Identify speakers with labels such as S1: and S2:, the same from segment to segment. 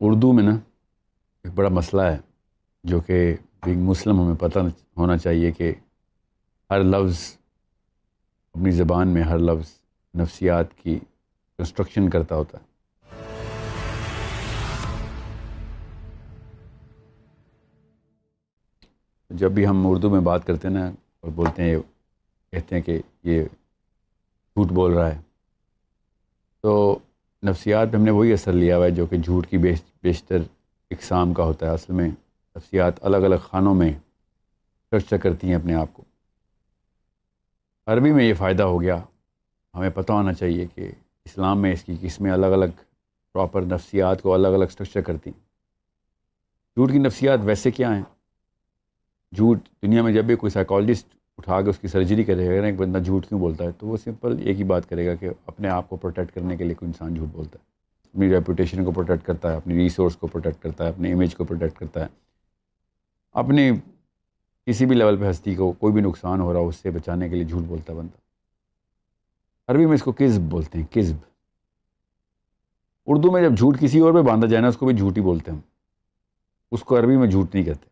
S1: اردو میں نا ایک بڑا مسئلہ ہے، جو کہ بینگ مسلم ہمیں پتہ ہونا چاہیے کہ ہر لفظ اپنی زبان میں، ہر لفظ نفسیات کی کنسٹرکشن کرتا ہوتا ہے۔ جب بھی ہم اردو میں بات کرتے ہیں نا اور بولتے ہیں، کہتے ہیں کہ یہ جھوٹ بول رہا ہے، تو نفسیات ہم نے وہی اثر لیا ہوا ہے جو کہ جھوٹ کی بیشتر اقسام کا ہوتا ہے۔ اصل میں نفسیات الگ الگ خانوں میں اسٹرکچر کرتی ہیں اپنے آپ کو۔ عربی میں یہ فائدہ ہو گیا۔ ہمیں پتہ ہونا چاہیے کہ اسلام میں اس کی قسمیں الگ الگ پراپر نفسیات کو الگ الگ اسٹرکچر کرتی ہیں۔ جھوٹ کی نفسیات ویسے کیا ہیں؟ جھوٹ دنیا میں جب بھی کوئی سائیکالوجسٹ اٹھا کے اس کی سرجری کرے گا یعنی ایک بندہ جھوٹ کیوں بولتا ہے؟ تو وہ سمپل ایک ہی بات کرے گا کہ اپنے آپ کو پروٹیکٹ کرنے کے لیے کوئی انسان جھوٹ بولتا ہے۔ اپنی ریپوٹیشن کو پروٹیکٹ کرتا ہے، اپنی ریسورس کو پروٹیکٹ کرتا ہے، اپنے امیج کو پروٹیکٹ کرتا ہے۔ اپنے کسی بھی لیول پہ ہستی کو کوئی بھی نقصان ہو رہا ہو، اس سے بچانے کے لیے جھوٹ بولتا ہے بندہ۔ عربی میں اس کو کذب بولتے ہیں، کذب۔ اردو میں جب جھوٹ کسی اور پہ باندھا جائے نا، اس کو بھی جھوٹ ہی بولتے ہیں اس کو عربی میں جھوٹ نہیں کہتے،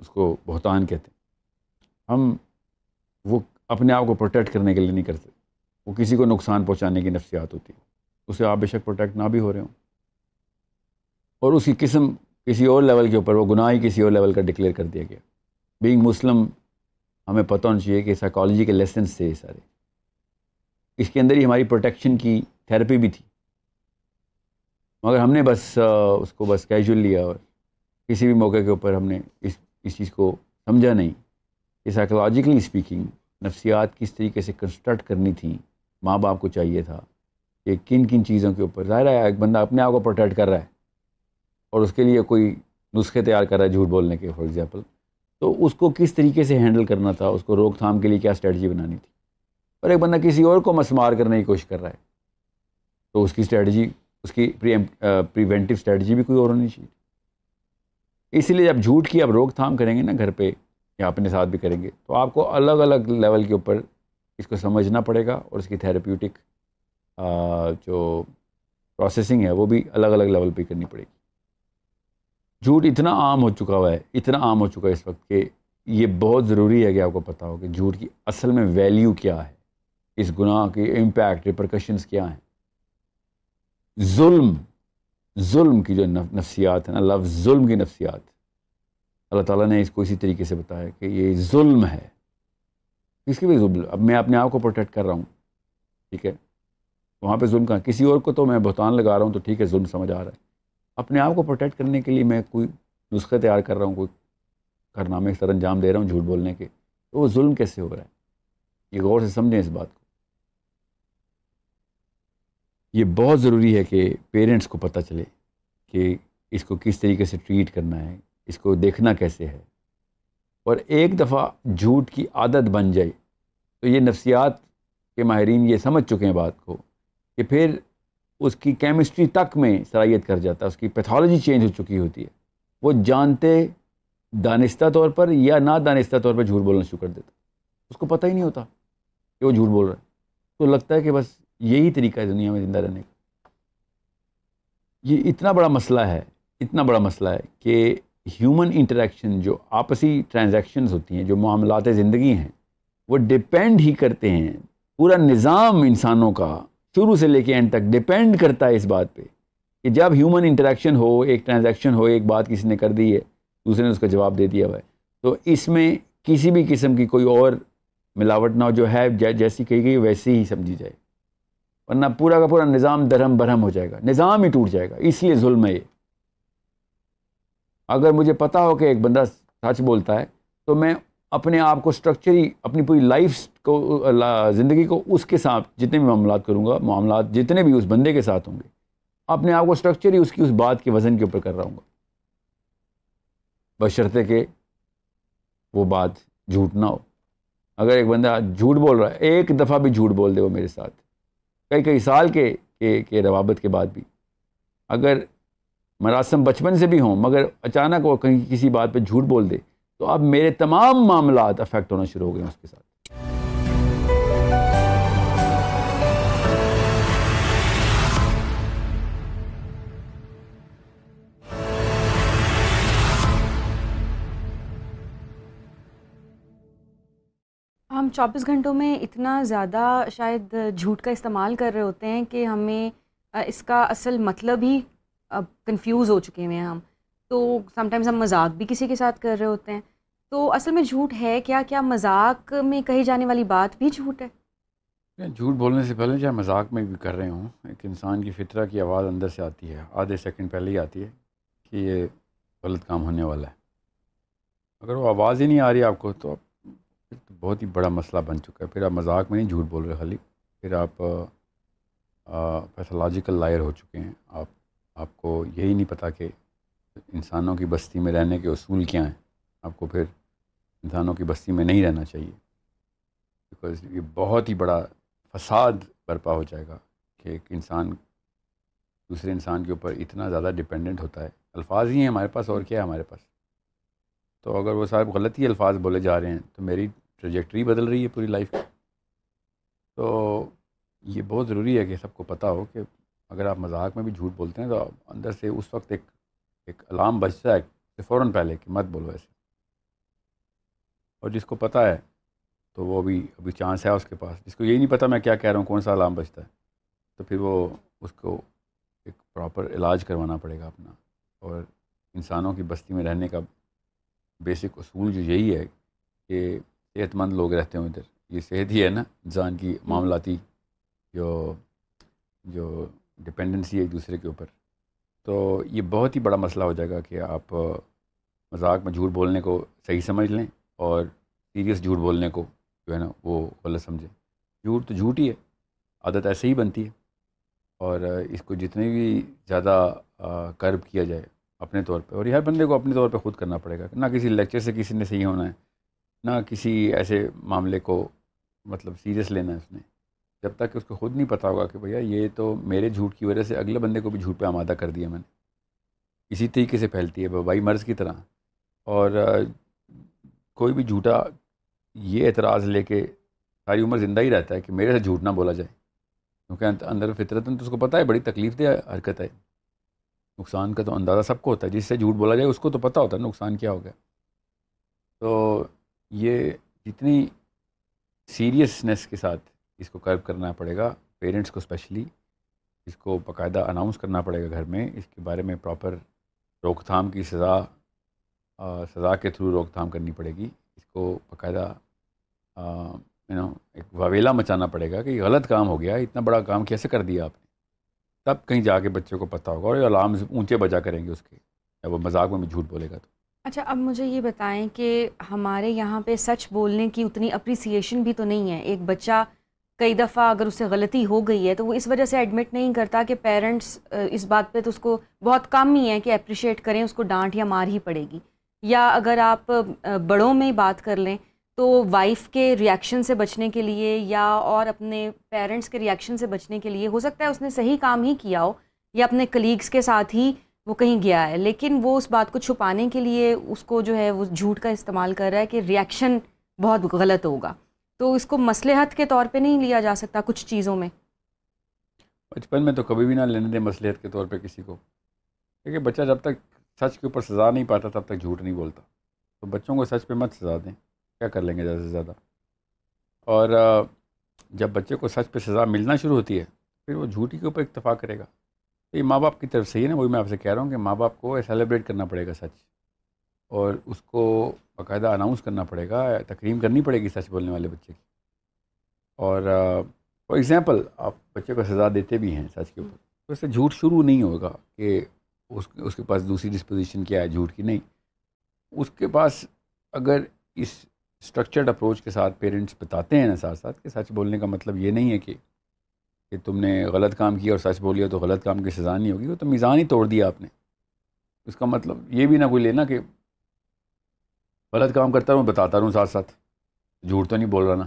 S1: اس کو بہتان کہتے ہیں۔ ہم وہ اپنے آپ کو پروٹیکٹ کرنے کے لیے نہیں کرتے۔ وہ کسی کو نقصان پہنچانے کی نفسیات ہوتی ہے اسے آپ بے شک پروٹیکٹ نہ بھی ہو رہے ہوں۔ اور اس کی قسم کسی اور لیول کے اوپر وہ گناہ ہی کسی اور لیول کا ڈکلیئر کر دیا گیا۔ بینگ مسلم ہمیں پتہ ہونا چاہیے کہ سائیکالوجی کے لیسنس تھے یہ سارے۔ اس کے اندر ہی ہماری پروٹیکشن کی تھیراپی بھی تھی۔ مگر ہم نے بس اس کو بس کیجول لیا اور کسی بھی موقع کے اوپر ہم نے اس اس چیز کو سمجھا نہیں۔ کہ سائیکلوجیکلی اسپیکنگ نفسیات کس طریقے سے کنسٹرکٹ کرنی تھیں ماں باپ کو چاہیے تھا، کہ کن کن چیزوں کے اوپر ظاہر ہے، ایک بندہ اپنے آپ کو پروٹیکٹ کر رہا ہے اور اس کے لیے کوئی نسخے تیار کر رہا ہے جھوٹ بولنے کے فار ایگزامپل تو اس کو کس طریقے سے ہینڈل کرنا تھا، اس کو روک تھام کے لیے کیا اسٹریٹجی بنانی تھی؟ اور ایک بندہ کسی اور کو مسمار کرنے کی کوشش کر رہا ہے، تو اس کی اسٹریٹجی اس کی پریونٹیو اسٹریٹجی بھی کوئی اور ہونی چاہیے۔ اسی لیے جب جھوٹ کی آپ روک تھام کریں گے نا گھر پہ یا اپنے ساتھ بھی کریں گے۔ تو آپ کو الگ الگ لیول کے اوپر اس کو سمجھنا پڑے گا اور اس کی تھیراپیوٹک جو پروسیسنگ ہے وہ بھی الگ الگ لیول پہ کرنی پڑے گی۔ جھوٹ اتنا عام ہو چکا ہوا ہے، اتنا عام ہو چکا ہے اس وقت کہ یہ بہت ضروری ہے کہ آپ کو پتہ ہو کہ جھوٹ کی اصل میں ویلیو کیا ہے، اس گناہ کی امپیکٹ ریپرکشنس کیا ہیں۔ ظلم ظلم کی جو نفسیات ہیں نا، لفظ ظلم کی نفسیات۔ اللہ تعالیٰ نے اس کو اسی طریقے سے بتایا کہ یہ ظلم ہے۔ کس کی بھی ظلم؟ اب میں اپنے آپ کو پروٹیکٹ کر رہا ہوں، ٹھیک ہے؟ وہاں پہ ظلم کا کسی اور کو تو میں بہتان لگا رہا ہوں تو ٹھیک ہے، ظلم سمجھ آ رہا ہے۔ اپنے آپ کو پروٹیکٹ کرنے کے لیے میں کوئی نسخے تیار کر رہا ہوں، کوئی کارنامے سر انجام دے رہا ہوں جھوٹ بولنے کے۔ تو وہ ظلم کیسے ہو رہا ہے؟ یہ غور سے سمجھیں اس بات کو۔ یہ بہت ضروری ہے کہ پیرنٹس کو پتہ چلے کہ اس کو کس طریقے سے ٹریٹ کرنا ہے اس کو دیکھنا کیسے ہے۔ اور ایک دفعہ جھوٹ کی عادت بن جائے تو یہ نفسیات کے ماہرین یہ سمجھ چکے ہیں بات کو کہ پھر اس کی کیمسٹری تک میں صلاحیت کر جاتا ہے، اس کی پیتھولوجی چینج ہو چکی ہوتی ہے۔ وہ جانتے دانستہ طور پر یا نہ دانستہ طور پر جھوٹ بولنا شروع کر دیتا۔ اس کو پتہ ہی نہیں ہوتا کہ وہ جھوٹ بول رہا ہے۔ تو لگتا ہے کہ بس یہی طریقہ ہے دنیا میں زندہ رہنے کا۔ یہ اتنا بڑا مسئلہ ہے، اتنا بڑا مسئلہ ہے کہ ہیومن انٹریکشن جو آپسی ٹرانزیکشنز ہوتی ہیں، جو معاملات زندگی ہیں، وہ ڈپینڈ ہی کرتے ہیں۔ پورا نظام انسانوں کا شروع سے لے کے اینڈ تک ڈپینڈ کرتا ہے اس بات پہ کہ جب ہیومن انٹریکشن ہو، ایک ٹرانزیکشن ہو، ایک بات کسی نے کر دی ہے، دوسرے نے اس کا جواب دے دیا ہوا ہے، تو اس میں کسی بھی قسم کی کوئی اور ملاوٹ نہ ہو، جو ہے جیسی کہی گئی، ویسی ہی سمجھی جائے۔ ورنہ پورا کا پورا نظام درہم برہم ہو جائے گا، نظام ہی ٹوٹ جائے گا۔ اس لیے ظلم ہے یہ۔ اگر مجھے پتہ ہو کہ ایک بندہ سچ بولتا ہے، تو میں اپنے آپ کو اسٹرکچری اپنی پوری لائف کو زندگی کو اس کے ساتھ جتنے بھی معاملات کروں گا، معاملات جتنے بھی اس بندے کے ساتھ ہوں گے، اپنے آپ کو اسٹرکچری اس کی، اس بات کے وزن کے اوپر کر رہا ہوں گا۔ بشرطے کہ وہ بات جھوٹ نہ ہو۔ اگر ایک بندہ جھوٹ بول رہا ہے، ایک دفعہ بھی جھوٹ بول دے وہ میرے ساتھ۔ کئی کئی سال کے کے روابط کے بعد بھی۔ اگر مراسم بچپن سے بھی ہوں، مگر اچانک وہ کہیں کسی بات پہ جھوٹ بول دے، تو اب میرے تمام معاملات افیکٹ ہونا شروع ہو گئے ہیں اس کے ساتھ۔
S2: ہم چوبیس گھنٹوں میں اتنا زیادہ شاید جھوٹ کا استعمال کر رہے ہوتے ہیں کہ ہمیں اس کا اصل مطلب ہی اب کنفیوز ہو چکے ہوئے ہیں ہم۔ تو سم ٹائمز ہم مذاق بھی کسی کے ساتھ کر رہے ہوتے ہیں۔ تو اصل میں جھوٹ ہے کیا؟ کیا مذاق میں کہی جانے والی بات بھی جھوٹ ہے؟
S1: جھوٹ بولنے سے پہلے چاہے مذاق میں بھی کر رہے ہوں، ایک انسان کی فطرہ کی آواز اندر سے آتی ہے، آدھے سیکنڈ پہلے ہی آتی ہے کہ یہ غلط کام ہونے والا ہے۔ اگر وہ آواز ہی نہیں آ رہی آپ کو، تو بہت ہی بڑا مسئلہ بن چکا ہے۔ پھر آپ مذاق میں نہیں جھوٹ بول رہے خالی، پھر آپ پیتھولوجیکل لائر ہو چکے ہیں۔ آپ آپ کو یہی نہیں پتہ کہ انسانوں کی بستی میں رہنے کے اصول کیا ہیں۔ آپ کو پھر انسانوں کی بستی میں نہیں رہنا چاہیے۔ بیکاز یہ بہت ہی بڑا فساد برپا ہو جائے گا کہ ایک انسان دوسرے انسان کے اوپر اتنا زیادہ ڈپینڈنٹ ہوتا ہے۔ الفاظ ہی ہیں ہمارے پاس، اور کیا ہے ہمارے پاس؟ تو اگر وہ صاحب غلط ہی الفاظ بولے جا رہے ہیں تو میری ٹریجیکٹری بدل رہی ہے پوری لائف کی۔ تو یہ بہت ضروری ہے کہ سب کو پتہ ہو کہ اگر آپ مذاق میں بھی جھوٹ بولتے ہیں تو اندر سے اس وقت ایک ایک الارم بجتا ہے فوراً پہلے کہ مت بولو ایسے۔ اور جس کو پتہ ہے تو وہ بھی ابھی چانس ہے اس کے پاس۔ جس کو یہی نہیں پتہ میں کیا کہہ رہا ہوں، کون سا الارم بجتا ہے، تو پھر وہ اس کو ایک پراپر علاج کروانا پڑے گا اپنا۔ اور انسانوں کی بستی میں رہنے کا بیسک اصول جو یہی ہے کہ صحت مند لوگ رہتے ہوں ادھر۔ یہ صحت ہی ہے نا۔ انسان کی معاملاتی جو جو ڈپینڈنسی ہے ایک دوسرے کے اوپر۔ تو یہ بہت ہی بڑا مسئلہ ہو جائے گا کہ آپ مذاق میں جھوٹ بولنے کو صحیح سمجھ لیں اور سیریس جھوٹ بولنے کو جو ہے نا وہ غلط سمجھیں۔ جھوٹ تو جھوٹ ہی ہے، عادت ایسے ہی بنتی ہے۔ اور اس کو جتنے بھی زیادہ کرب کیا جائے اپنے طور پہ، اور یہ ہر بندے کو اپنے طور پہ خود کرنا پڑے گا۔ نہ کسی لیکچر سے کسی نے صحیح ہونا ہے، نہ کسی ایسے معاملے کو مطلب سیریس لینا ہے اس نے۔ جب تک کہ اس کو خود نہیں پتہ ہوگا کہ بھیا یہ تو میرے جھوٹ کی وجہ سے اگلے بندے کو بھی جھوٹ پہ آمادہ کر دیا میں نے۔ اسی طریقے سے پھیلتی ہے، بھائی مرض کی طرح۔ اور کوئی بھی جھوٹا یہ اعتراض لے کے ساری عمر زندہ ہی رہتا ہے کہ میرے سے جھوٹ نہ بولا جائے۔ کیونکہ اندر فطرت تو اس کو پتہ ہے، بڑی تکلیف دہ حرکت ہے۔ نقصان کا تو اندازہ سب کو ہوتا ہے، جس سے جھوٹ بولا جائے اس کو تو پتہ ہوتا ہے نقصان کیا ہو گیا۔ تو یہ جتنی سیریسنیس کے ساتھ اس کو کرو کرنا پڑے گا پیرنٹس کو اسپیشلی اس کو باقاعدہ اناؤنس کرنا پڑے گا گھر میں، اس کے بارے میں پراپر روک تھام کی سزا سزا کے تھرو روک تھام کرنی پڑے گی۔ اس کو باقاعدہ یو نو ایک واویلا مچانا پڑے گا کہ یہ غلط کام ہو گیا، اتنا بڑا کام کیسے کر دیا آپ نے؟ تب کہیں جا کے بچے کو پتہ ہوگا اور یہ علام اونچے بجا کریں گے اس کے، یا وہ مذاق میں بھی جھوٹ بولے گا تو۔
S2: اچھا اب مجھے یہ بتائیں کہ ہمارے یہاں پہ سچ بولنے کی اتنی اپریسیشن بھی تو نہیں ہے۔ ایک بچہ کئی دفعہ اگر اس سے غلطی ہو گئی ہے تو وہ اس وجہ سے ایڈمٹ نہیں کرتا کہ پیرنٹس اس بات پہ تو اس کو بہت کم ہی ہے کہ اپریشیٹ کریں، اس کو ڈانٹ یا مار ہی پڑے گی۔ یا اگر آپ بڑوں میں بات کر لیں تو وائف کے ریئیکشن سے بچنے کے لیے یا اور اپنے پیرنٹس کے ریئیکشن سے بچنے کے لیے ہو سکتا ہے اس نے صحیح کام ہی کیا ہو یا اپنے کلیگس کے ساتھ ہی وہ کہیں گیا ہے۔ لیکن وہ اس بات کو چھپانے کے لیے اس کو جو ہے وہ جھوٹ کا استعمال کر رہا ہے کہ ریئیکشن بہت غلط ہوگا۔ تو اس کو مسلحت کے طور پہ نہیں لیا جا سکتا کچھ چیزوں میں۔
S1: بچپن میں تو کبھی بھی نہ لینے دیں مسلحت کے طور پہ کسی کو۔ کیونکہ بچہ جب تک سچ کے اوپر سزا نہیں پاتا تب تک جھوٹ نہیں بولتا۔ تو بچوں کو سچ پہ مت سزا دیں۔ کیا کر لیں گے زیادہ سے زیادہ؟ اور جب بچے کو سچ پہ سزا ملنا شروع ہوتی ہے، پھر وہ جھوٹی کے اوپر اتفاق کرے گا۔ تو یہ ماں باپ کی طرف سے ہی نا، وہی میں آپ سے کہہ رہا ہوں کہ ماں باپ کو سیلیبریٹ کرنا پڑے گا سچ۔ اور اس کو باقاعدہ اناؤنس کرنا پڑے گا، تقریم کرنی پڑے گی سچ بولنے والے بچے کی۔ اور فار ایگزامپل آپ بچے کو سزا دیتے بھی ہیں سچ کے اوپر۔ تو اس سے جھوٹ شروع نہیں ہوگا کہ اس اس کے پاس دوسری ڈسپوزیشن کیا ہے، جھوٹ کی نہیں۔ اس کے پاس اگر اس اسٹرکچرڈ اپروچ کے ساتھ پیرنٹس بتاتے ہیں نا ساتھ ساتھ کہ سچ بولنے کا مطلب یہ نہیں ہے کہ کہ تم نے غلط کام کیا اور سچ بولیا تو غلط کام کی سزا نہیں ہوگی، وہ تو میزان ہی توڑ دیا آپ نے۔ اس کا مطلب یہ بھی نہ کوئی لینا کہ غلط کام کرتا رہوں، بتاتا رہوں ساتھ ساتھ۔ جھوٹ تو نہیں بول رہا نا۔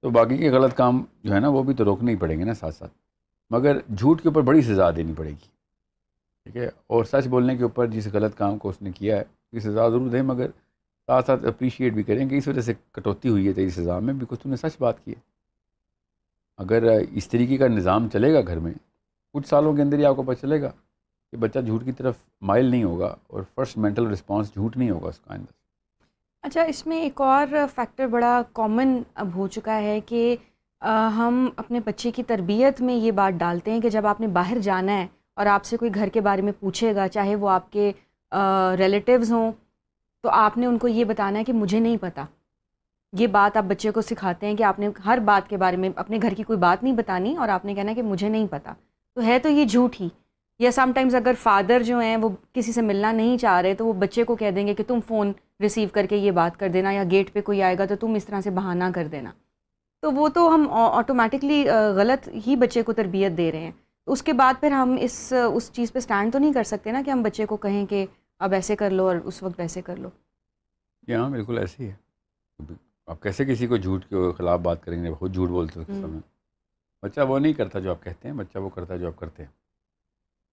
S1: تو باقی کے غلط کام جو ہے نا، وہ بھی تو روکنے ہی پڑیں گے نا ساتھ ساتھ۔ مگر جھوٹ کے اوپر بڑی سزا دینی پڑے گی۔ ٹھیک ہے؟ اور سچ بولنے کے اوپر جس غلط کام کو اس نے کیا ہے، اس کی سزا ضرور دیں، مگر ساتھ ساتھ اپریشیٹ بھی کریں کہ اس وجہ سے کٹوتی ہوئی ہے تیری سزا میں بیکاز تم نے سچ بات کی ہے۔ اگر اس طریقے کا نظام چلے گا گھر میں، کچھ سالوں کے اندر ہی آپ کو پتہ چلے گا کہ بچہ جھوٹ کی طرف مائل نہیں ہوگا اور فرسٹ مینٹل رسپانس جھوٹ نہیں ہوگا اس کا۔ اندر
S2: اچھا اس میں ایک اور فیکٹر بڑا کامن اب ہو چکا ہے کہ ہم اپنے بچے کی تربیت میں یہ بات ڈالتے ہیں کہ جب آپ نے باہر جانا ہے اور آپ سے کوئی گھر کے بارے میں پوچھے گا، چاہے وہ آپ کے ریلیٹیوز ہوں، تو آپ نے ان کو یہ بتانا ہے کہ مجھے نہیں پتہ یہ بات آپ بچے کو سکھاتے ہیں کہ آپ نے ہر بات کے بارے میں، اپنے گھر کی کوئی بات نہیں بتانی اور آپ نے کہنا ہے کہ مجھے نہیں پتہ تو ہے تو یہ جھوٹ ہی۔ یا سم ٹائمز اگر فادر جو ہیں وہ کسی سے ملنا نہیں چاہ رہے تو وہ بچے کو کہہ دیں گے کہ تم فون ریسیو کر کے یہ بات کر دینا یا گیٹ پہ کوئی آئے گا تو تم اس طرح سے بہانہ کر دینا۔ تو وہ تو ہم آٹومیٹکلی غلط ہی بچے کو تربیت دے رہے ہیں۔ اس کے بعد پھر ہم اس اس چیز پہ اسٹینڈ تو نہیں کر سکتے نا کہ ہم بچے کو کہیں کہ اب ایسے کر لو اور اس وقت ویسے کر لو۔
S1: ہاں بالکل ایسے ہی ہے۔ آپ کیسے کسی کو جھوٹ کے خلاف بات کریں گے؟ بہت جھوٹ بولتے بچہ وہ نہیں کرتا جو آپ کہتے ہیں بچہ وہ کرتا ہے جو آپ کرتے ہیں۔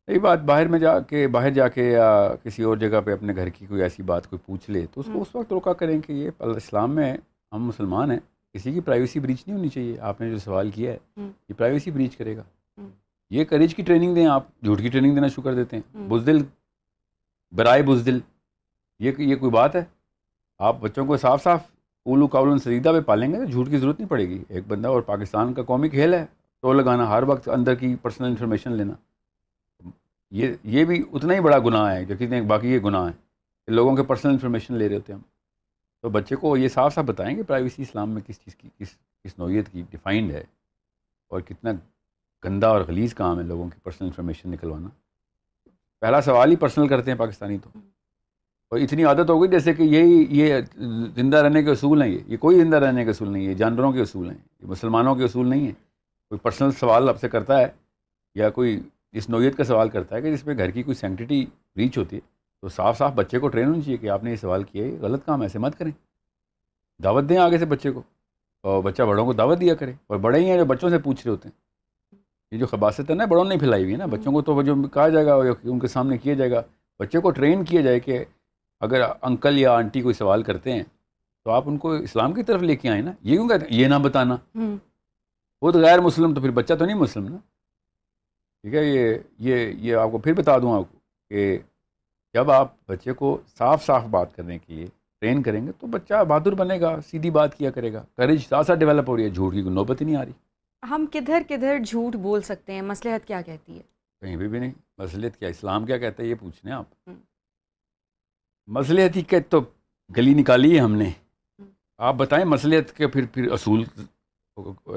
S1: یہی بات باہر میں جا کے باہر جا کے یا کسی اور جگہ پہ اپنے گھر کی کوئی ایسی بات کوئی پوچھ لے تو اس کو اس وقت روکا کریں کہ یہ اسلام میں ہم مسلمان ہیں کسی کی پرائیویسی بریچ نہیں ہونی چاہیے۔ آپ نے جو سوال کیا ہے یہ پرائیویسی بریچ کرے گا۔ یہ کریج کی ٹریننگ دیں آپ جھوٹ کی ٹریننگ دینا شروع کر دیتے ہیں۔ بزدل برائے بزدل۔ یہ یہ کوئی بات ہے؟ آپ بچوں کو صاف صاف اولو قابل سجیدہ پہ پالیں گے تو جھوٹ کی ضرورت نہیں پڑے گی۔ ایک بندہ اور پاکستان کا قومی کھیل ہے ٹول لگانا ہر وقت اندر کی پرسنل انفارمیشن لینا۔ یہ یہ بھی اتنا ہی بڑا گناہ ہے، جو کتنے باقی یہ گناہ ہے کہ لوگوں کے پرسنل انفارمیشن لے رہے ہوتے ہیں ہم۔ تو بچے کو یہ صاف صاف بتائیں کہ پرائیویسی اسلام میں کس چیز کی، کس کس نوعیت کی ڈیفائنڈ ہے اور کتنا گندا اور غلیظ کام ہے لوگوں کی پرسنل انفارمیشن نکلوانا۔ پہلا سوال ہی پرسنل کرتے ہیں پاکستانی تو۔ اور اتنی عادت ہو گئی جیسے کہ یہی، یہ زندہ رہنے کے اصول ہیں، یہ یہ کوئی زندہ رہنے کے اصول نہیں ہے جانوروں کے اصول ہیں، یہ مسلمانوں کے اصول نہیں ہیں۔ کوئی پرسنل سوال آپ سے کرتا ہے یا کوئی اس نوعیت کا سوال کرتا ہے کہ جس میں گھر کی کوئی سینکٹیٹی ریچ ہوتی ہے تو صاف صاف بچے کو ٹرین ہونی چاہیے کہ آپ نے یہ سوال کیا ہے غلط کام ایسے مت کریں۔ دعوت دیں آگے سے بچے کو اور بچہ بڑوں کو دعوت دیا کرے۔ اور بڑے ہی ہیں جو بچوں سے پوچھ رہے ہوتے ہیں۔ یہ جو خباست ہے نا بڑوں نے پھیلائی ہوئی ہے نا۔ بچوں کو تو جو کہا جائے گا ان کے سامنے کیا جائے گا۔ بچے کو ٹرین کیا جائے کہ اگر انکل یا آنٹی کوئی سوال کرتے ہیں تو آپ ان کو اسلام کی طرف لے کے آئیں نا۔ یہ کیوں کہتے ہیں؟ یہ نہ بتانا۔ وہ تو غیر مسلم تو پھر بچہ تو نہیں مسلم نا۔ ٹھیک ہے یہ یہ یہ آپ کو پھر بتا دوں آپ کو کہ جب آپ بچے کو صاف صاف بات کرنے کے لیے ٹرین کریں گے تو بچہ بہادر بنے گا سیدھی بات کیا کرے گا کریج ساتھ ڈیولپ ہو رہی ہے جھوٹ کی نوبت ہی نہیں آ رہی۔
S2: ہم کدھر کدھر جھوٹ بول سکتے ہیں مسلحت کیا کہتی ہے؟
S1: کہیں بھی بھی نہیں مسلحت کیا اسلام کیا کہتا ہے یہ پوچھنے آپ۔ مسلحت ہی کہ تو گلی نکالی ہے ہم نے۔ آپ بتائیں مسلحت کے پھر پھر اصول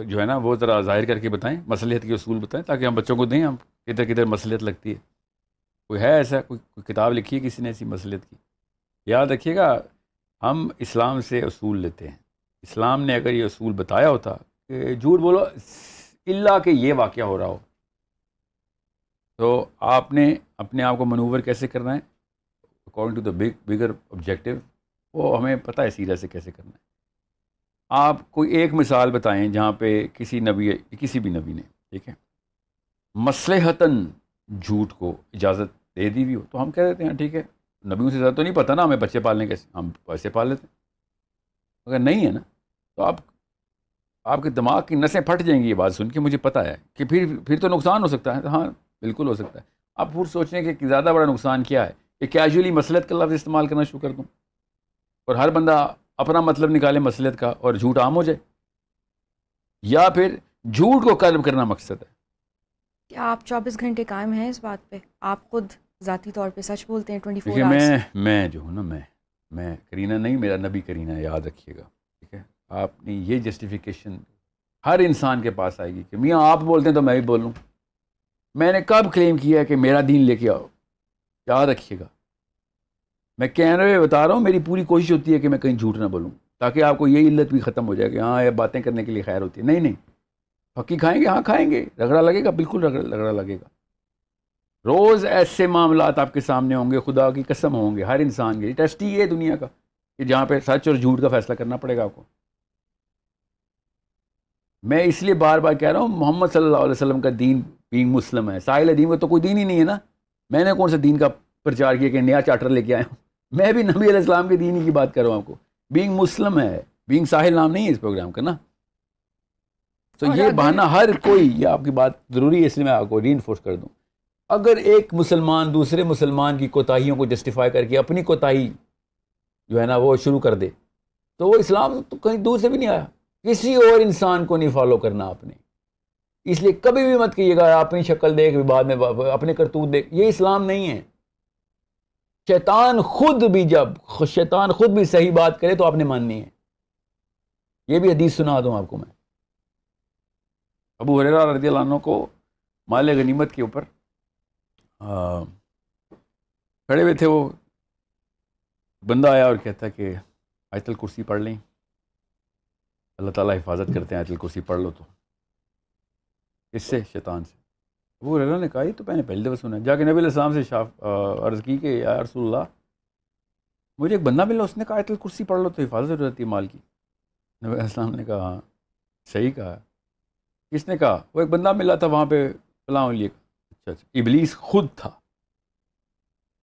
S1: جو ہے نا، وہ ذرا ظاہر کر کے بتائیں مسلحت کے اصول بتائیں، تاکہ ہم بچوں کو دیں، ہم کدھر کدھر مسلحت لگتی ہے۔ کوئی ہے ایسا؟ کوئی کوئی کتاب لکھی ہے کسی نے ایسی مسلحت کی؟ یاد رکھیے گا، ہم اسلام سے اصول لیتے ہیں۔ اسلام نے اگر یہ اصول بتایا ہوتا کہ جھوٹ بولو اللہ کہ یہ واقعہ ہو رہا ہو۔ تو آپ نے اپنے آپ کو منور کیسے کرنا ہے؟ According to the big bigger objective وہ ہمیں پتہ ہے سیرا سے کیسے کرنا ہے۔ آپ کوئی ایک مثال بتائیں جہاں پہ کسی نبی، کسی بھی نبی نے، ٹھیک ہے مسلحتاً جھوٹ کو اجازت دے دی بھی ہو۔ تو ہم کہہ دیتے ہیں، ٹھیک ہے، نبیوں سے زیادہ تو نہیں پتہ نا، ہمیں بچے پالنے کیسے، ہم ویسے پال لیتے ہیں۔ اگر نہیں ہے نا، تو آپ آپ کے دماغ کی نسیں پھٹ جائیں گی یہ بات سن کے، مجھے پتہ ہے کہ پھر پھر تو نقصان ہو سکتا ہے۔ ہاں بالکل ہو سکتا ہے۔ آپ پھر سوچیں کہ زیادہ بڑا نقصان کیا ہے؟ کہ کیجولی مسلط کا لفظ استعمال کرنا شروع کر دوں۔ اور ہر بندہ اپنا مطلب نکالے مسلط کا اور جھوٹ عام ہو جائے۔ یا پھر جھوٹ کو قلب کرنا مقصد ہے۔
S2: کیا آپ چوبیس گھنٹے قائم ہیں اس بات پہ؟ آپ خود ذاتی طور پہ سچ بولتے ہیں ٹوئنٹی فور
S1: میں میں جو ہوں نا میں میں کرینہ نہیں میرا نبی کرینہ یاد رکھیے گا۔ ٹھیک ہے؟ آپ نے یہ جسٹیفیکیشن ہر انسان کے پاس آئے گی کہ میاں آپ بولتے ہیں تو میں بھی بولوں۔ میں نے کب کلیم کیا ہے کہ میرا دین لے کے آؤ؟ یاد رکھیے گا۔ میں کہنے ہوئے بتا رہا ہوں، میری پوری کوشش ہوتی ہے کہ میں کہیں جھوٹ نہ بولوں، تاکہ آپ کو یہ علت بھی ختم ہو جائے کہ ہاں یہ باتیں کرنے کے لیے خیر ہوتی ہے۔ نہیں نہیں، پکی کھائیں گے؟ ہاں کھائیں گے۔ رگڑا لگے گا؟ بالکل رگڑا لگے گا۔ روز ایسے معاملات آپ کے سامنے ہوں گے، خدا کی قسم ہوں گے، ہر انسان کے ٹیسٹ ہی ہے دنیا کا کہ جہاں پہ سچ اور جھوٹ کا فیصلہ کرنا پڑے گا آپ کو۔ میں اس لیے بار بار کہہ رہا ہوں، محمد صلی اللہ علیہ وسلم کا دین بینگ مسلم ہے، ساحل ادیم کا تو کوئی دین ہی نہیں ہے نا۔ میں نے کون سا دین کا پرچار کیا کہ نیا چارٹر لے کے آیا ہوں؟ میں بھی نبی علیہ السلام کے دین کی بات کر رہا ہوں آپ کو۔ بینگ مسلم ہے بینگ ساحل نام نہیں ہے اس پروگرام کا نا۔ تو یہ بہانہ ہر کوئی یہ آپ کی بات ضروری ہے اس لیے میں آپ کو ری انفورس کر دوں۔ اگر ایک مسلمان دوسرے مسلمان کی کوتاہیوں کو جسٹیفائی کر کے اپنی کوتاہی جو ہے نا وہ شروع کر دے تو وہ اسلام تو کہیں دور سے بھی نہیں آیا۔ کسی اور انسان کو نہیں فالو کرنا آپ نے۔ اس لیے کبھی بھی مت کیجیے گا اپنی شکل دیکھ بعد میں اپنے کرتوت دیکھ یہ اسلام نہیں ہے۔ شیطان خود بھی جب شیطان خود بھی صحیح بات کرے تو آپ نے ماننی ہے۔ یہ بھی حدیث سنا دوں آپ کو میں۔ ابو حریرہ رضی اللہ عنہ کو مال غنیمت کے اوپر کھڑے ہوئے تھے وہ۔ بندہ آیا اور کہتا کہ آیت الکرسی پڑھ لیں۔ اللہ تعالیٰ حفاظت کرتے ہیں، آیت الکرسی پڑھ لو تو۔ کس سے شیطان سے۔ وہ اللہ نے کہا، یہ تو میں نے پہلی دفعہ سنا جا کے نبی علیہ السلام سے شاف عرض کی کہ یا رسول اللہ، مجھے ایک بندہ ملا، اس نے کہا، آیت الکرسی پڑھ لو تو حفاظت ہو جاتی ہے مال کی۔ نبی علیہ السلام نے کہا ہاں صحیح کہا۔ کس نے کہا؟ وہ ایک بندہ ملا تھا وہاں پہ، فلاں لیے اچھا اچھا ابلیس خود تھا۔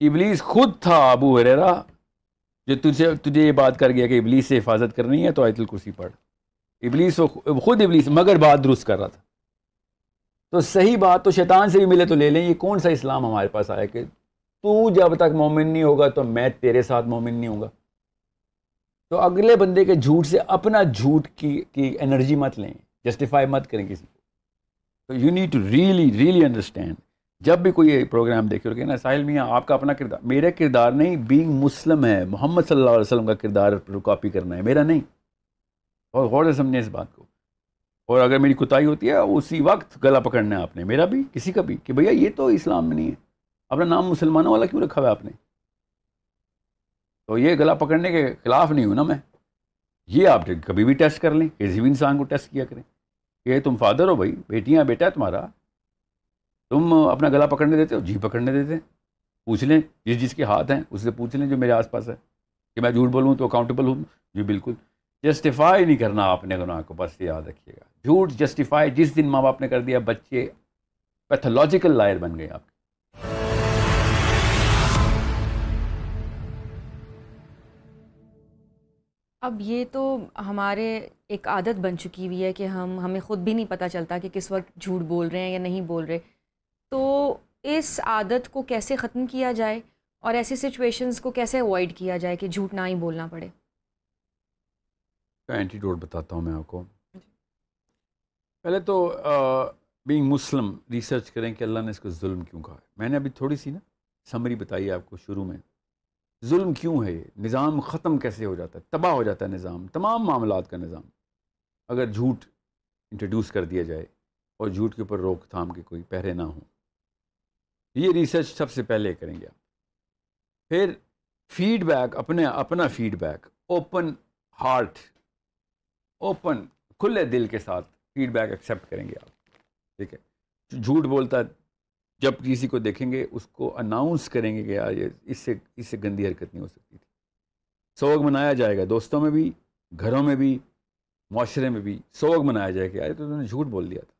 S1: ابلیس خود تھا ابو حریرا جو تجھے تجھے یہ بات کر گیا کہ ابلیس سے حفاظت کرنی ہے تو آیت الکرسی پڑھ۔ ابلیس خود، ابلیس مگر بات درست کر رہا تھا۔ تو صحیح بات تو شیطان سے بھی ملے تو لے لیں، یہ کون سا اسلام ہمارے پاس آیا کہ تو جب تک مومن نہیں ہوگا تو میں تیرے ساتھ مومن نہیں ہوں گا تو اگلے بندے کے جھوٹ سے اپنا جھوٹ کی کی انرجی مت لیں جسٹیفائی مت کریں کسی کو۔ تو you need to really really understand جب بھی کوئی پروگرام دیکھے اور کہنا ساحل میاں، آپ کا اپنا کردار میرا کردار نہیں بینگ مسلم ہے، محمد صلی اللہ علیہ وسلم کا کردار کاپی کرنا ہے، میرا نہیں۔ اور غور سے سمجھیں اس بات کو۔ اور اگر میری کتائی ہوتی ہے، اسی وقت گلا پکڑنا ہے آپ نے، میرا بھی، کسی کا بھی، کہ بھیا یہ تو اسلام میں نہیں ہے۔ اپنا نام مسلمانوں والا کیوں رکھا ہوا ہے آپ نے؟ تو یہ گلا پکڑنے کے خلاف نہیں ہوں نا میں۔ یہ آپ کبھی بھی ٹیسٹ کر لیں، کسی بھی انسان کو ٹیسٹ کیا کریں۔ کہ تم فادر ہو بھائی، بیٹیاں، بیٹا ہے تمہارا۔ تم اپنا گلا پکڑنے دیتے ہو جی پکڑنے دیتے ہیں۔ پوچھ لیں، جس جس کے ہاتھ ہیں، اس سے پوچھ لیں جو میرے آس پاس ہے۔ کہ میں جھوٹ بولوں تو اکاؤنٹیبل ہوں؟ جی بالکل۔ جسٹیفائی نہیں کرنا آپ نے گناہ کو، بس یاد رکھیے گا۔ جھوٹ جسٹیفائی جس دن ماں باپ نے کر دیا، بچے پیتھولوجیکل لائر بن گئے آپ۔ کے
S2: اب یہ تو ہمارے ایک عادت بن چکی ہوئی ہے کہ ہم، ہمیں خود بھی نہیں پتہ چلتا کہ کس وقت جھوٹ بول رہے ہیں یا نہیں بول رہے۔ تو اس عادت کو کیسے ختم کیا جائے اور ایسی سچویشنز کو کیسے اوائڈ کیا جائے کہ جھوٹ نہ ہی بولنا پڑے؟
S1: اینٹی ڈوٹ بتاتا ہوں میں آپ کو۔ پہلے تو بینگ مسلم ریسرچ کریں کہ اللہ نے اس کو ظلم کیوں کہا ہے۔ میں نے ابھی تھوڑی سی نا سمری بتائی آپ کو شروع میں۔ ظلم کیوں ہے؟ یہ نظام ختم کیسے ہو جاتا ہے؟ تباہ ہو جاتا ہے نظام تمام معاملات کا نظام۔ اگر جھوٹ انٹروڈیوس کر دیا جائے اور جھوٹ کے اوپر روک تھام کے کوئی پہرے نہ ہوں۔ یہ ریسرچ سب سے پہلے کریں گے آپ۔ پھر فیڈ بیک اپنے اپنا feedback open heart open کھلے دل کے ساتھ فیڈ بیک ایکسیپٹ کریں گے آپ۔ ٹھیک ہے؟ جھوٹ بولتا جب کسی کو دیکھیں گے، اس کو اناؤنس کریں گے کہ یار، یہ اس سے اس سے گندی حرکت نہیں ہو سکتی تھی۔ سوگ منایا جائے گا دوستوں میں بھی، گھروں میں بھی، معاشرے میں بھی۔ سوگ منایا جائے کہ یار، تو انہوں نے جھوٹ بول دیا تھا۔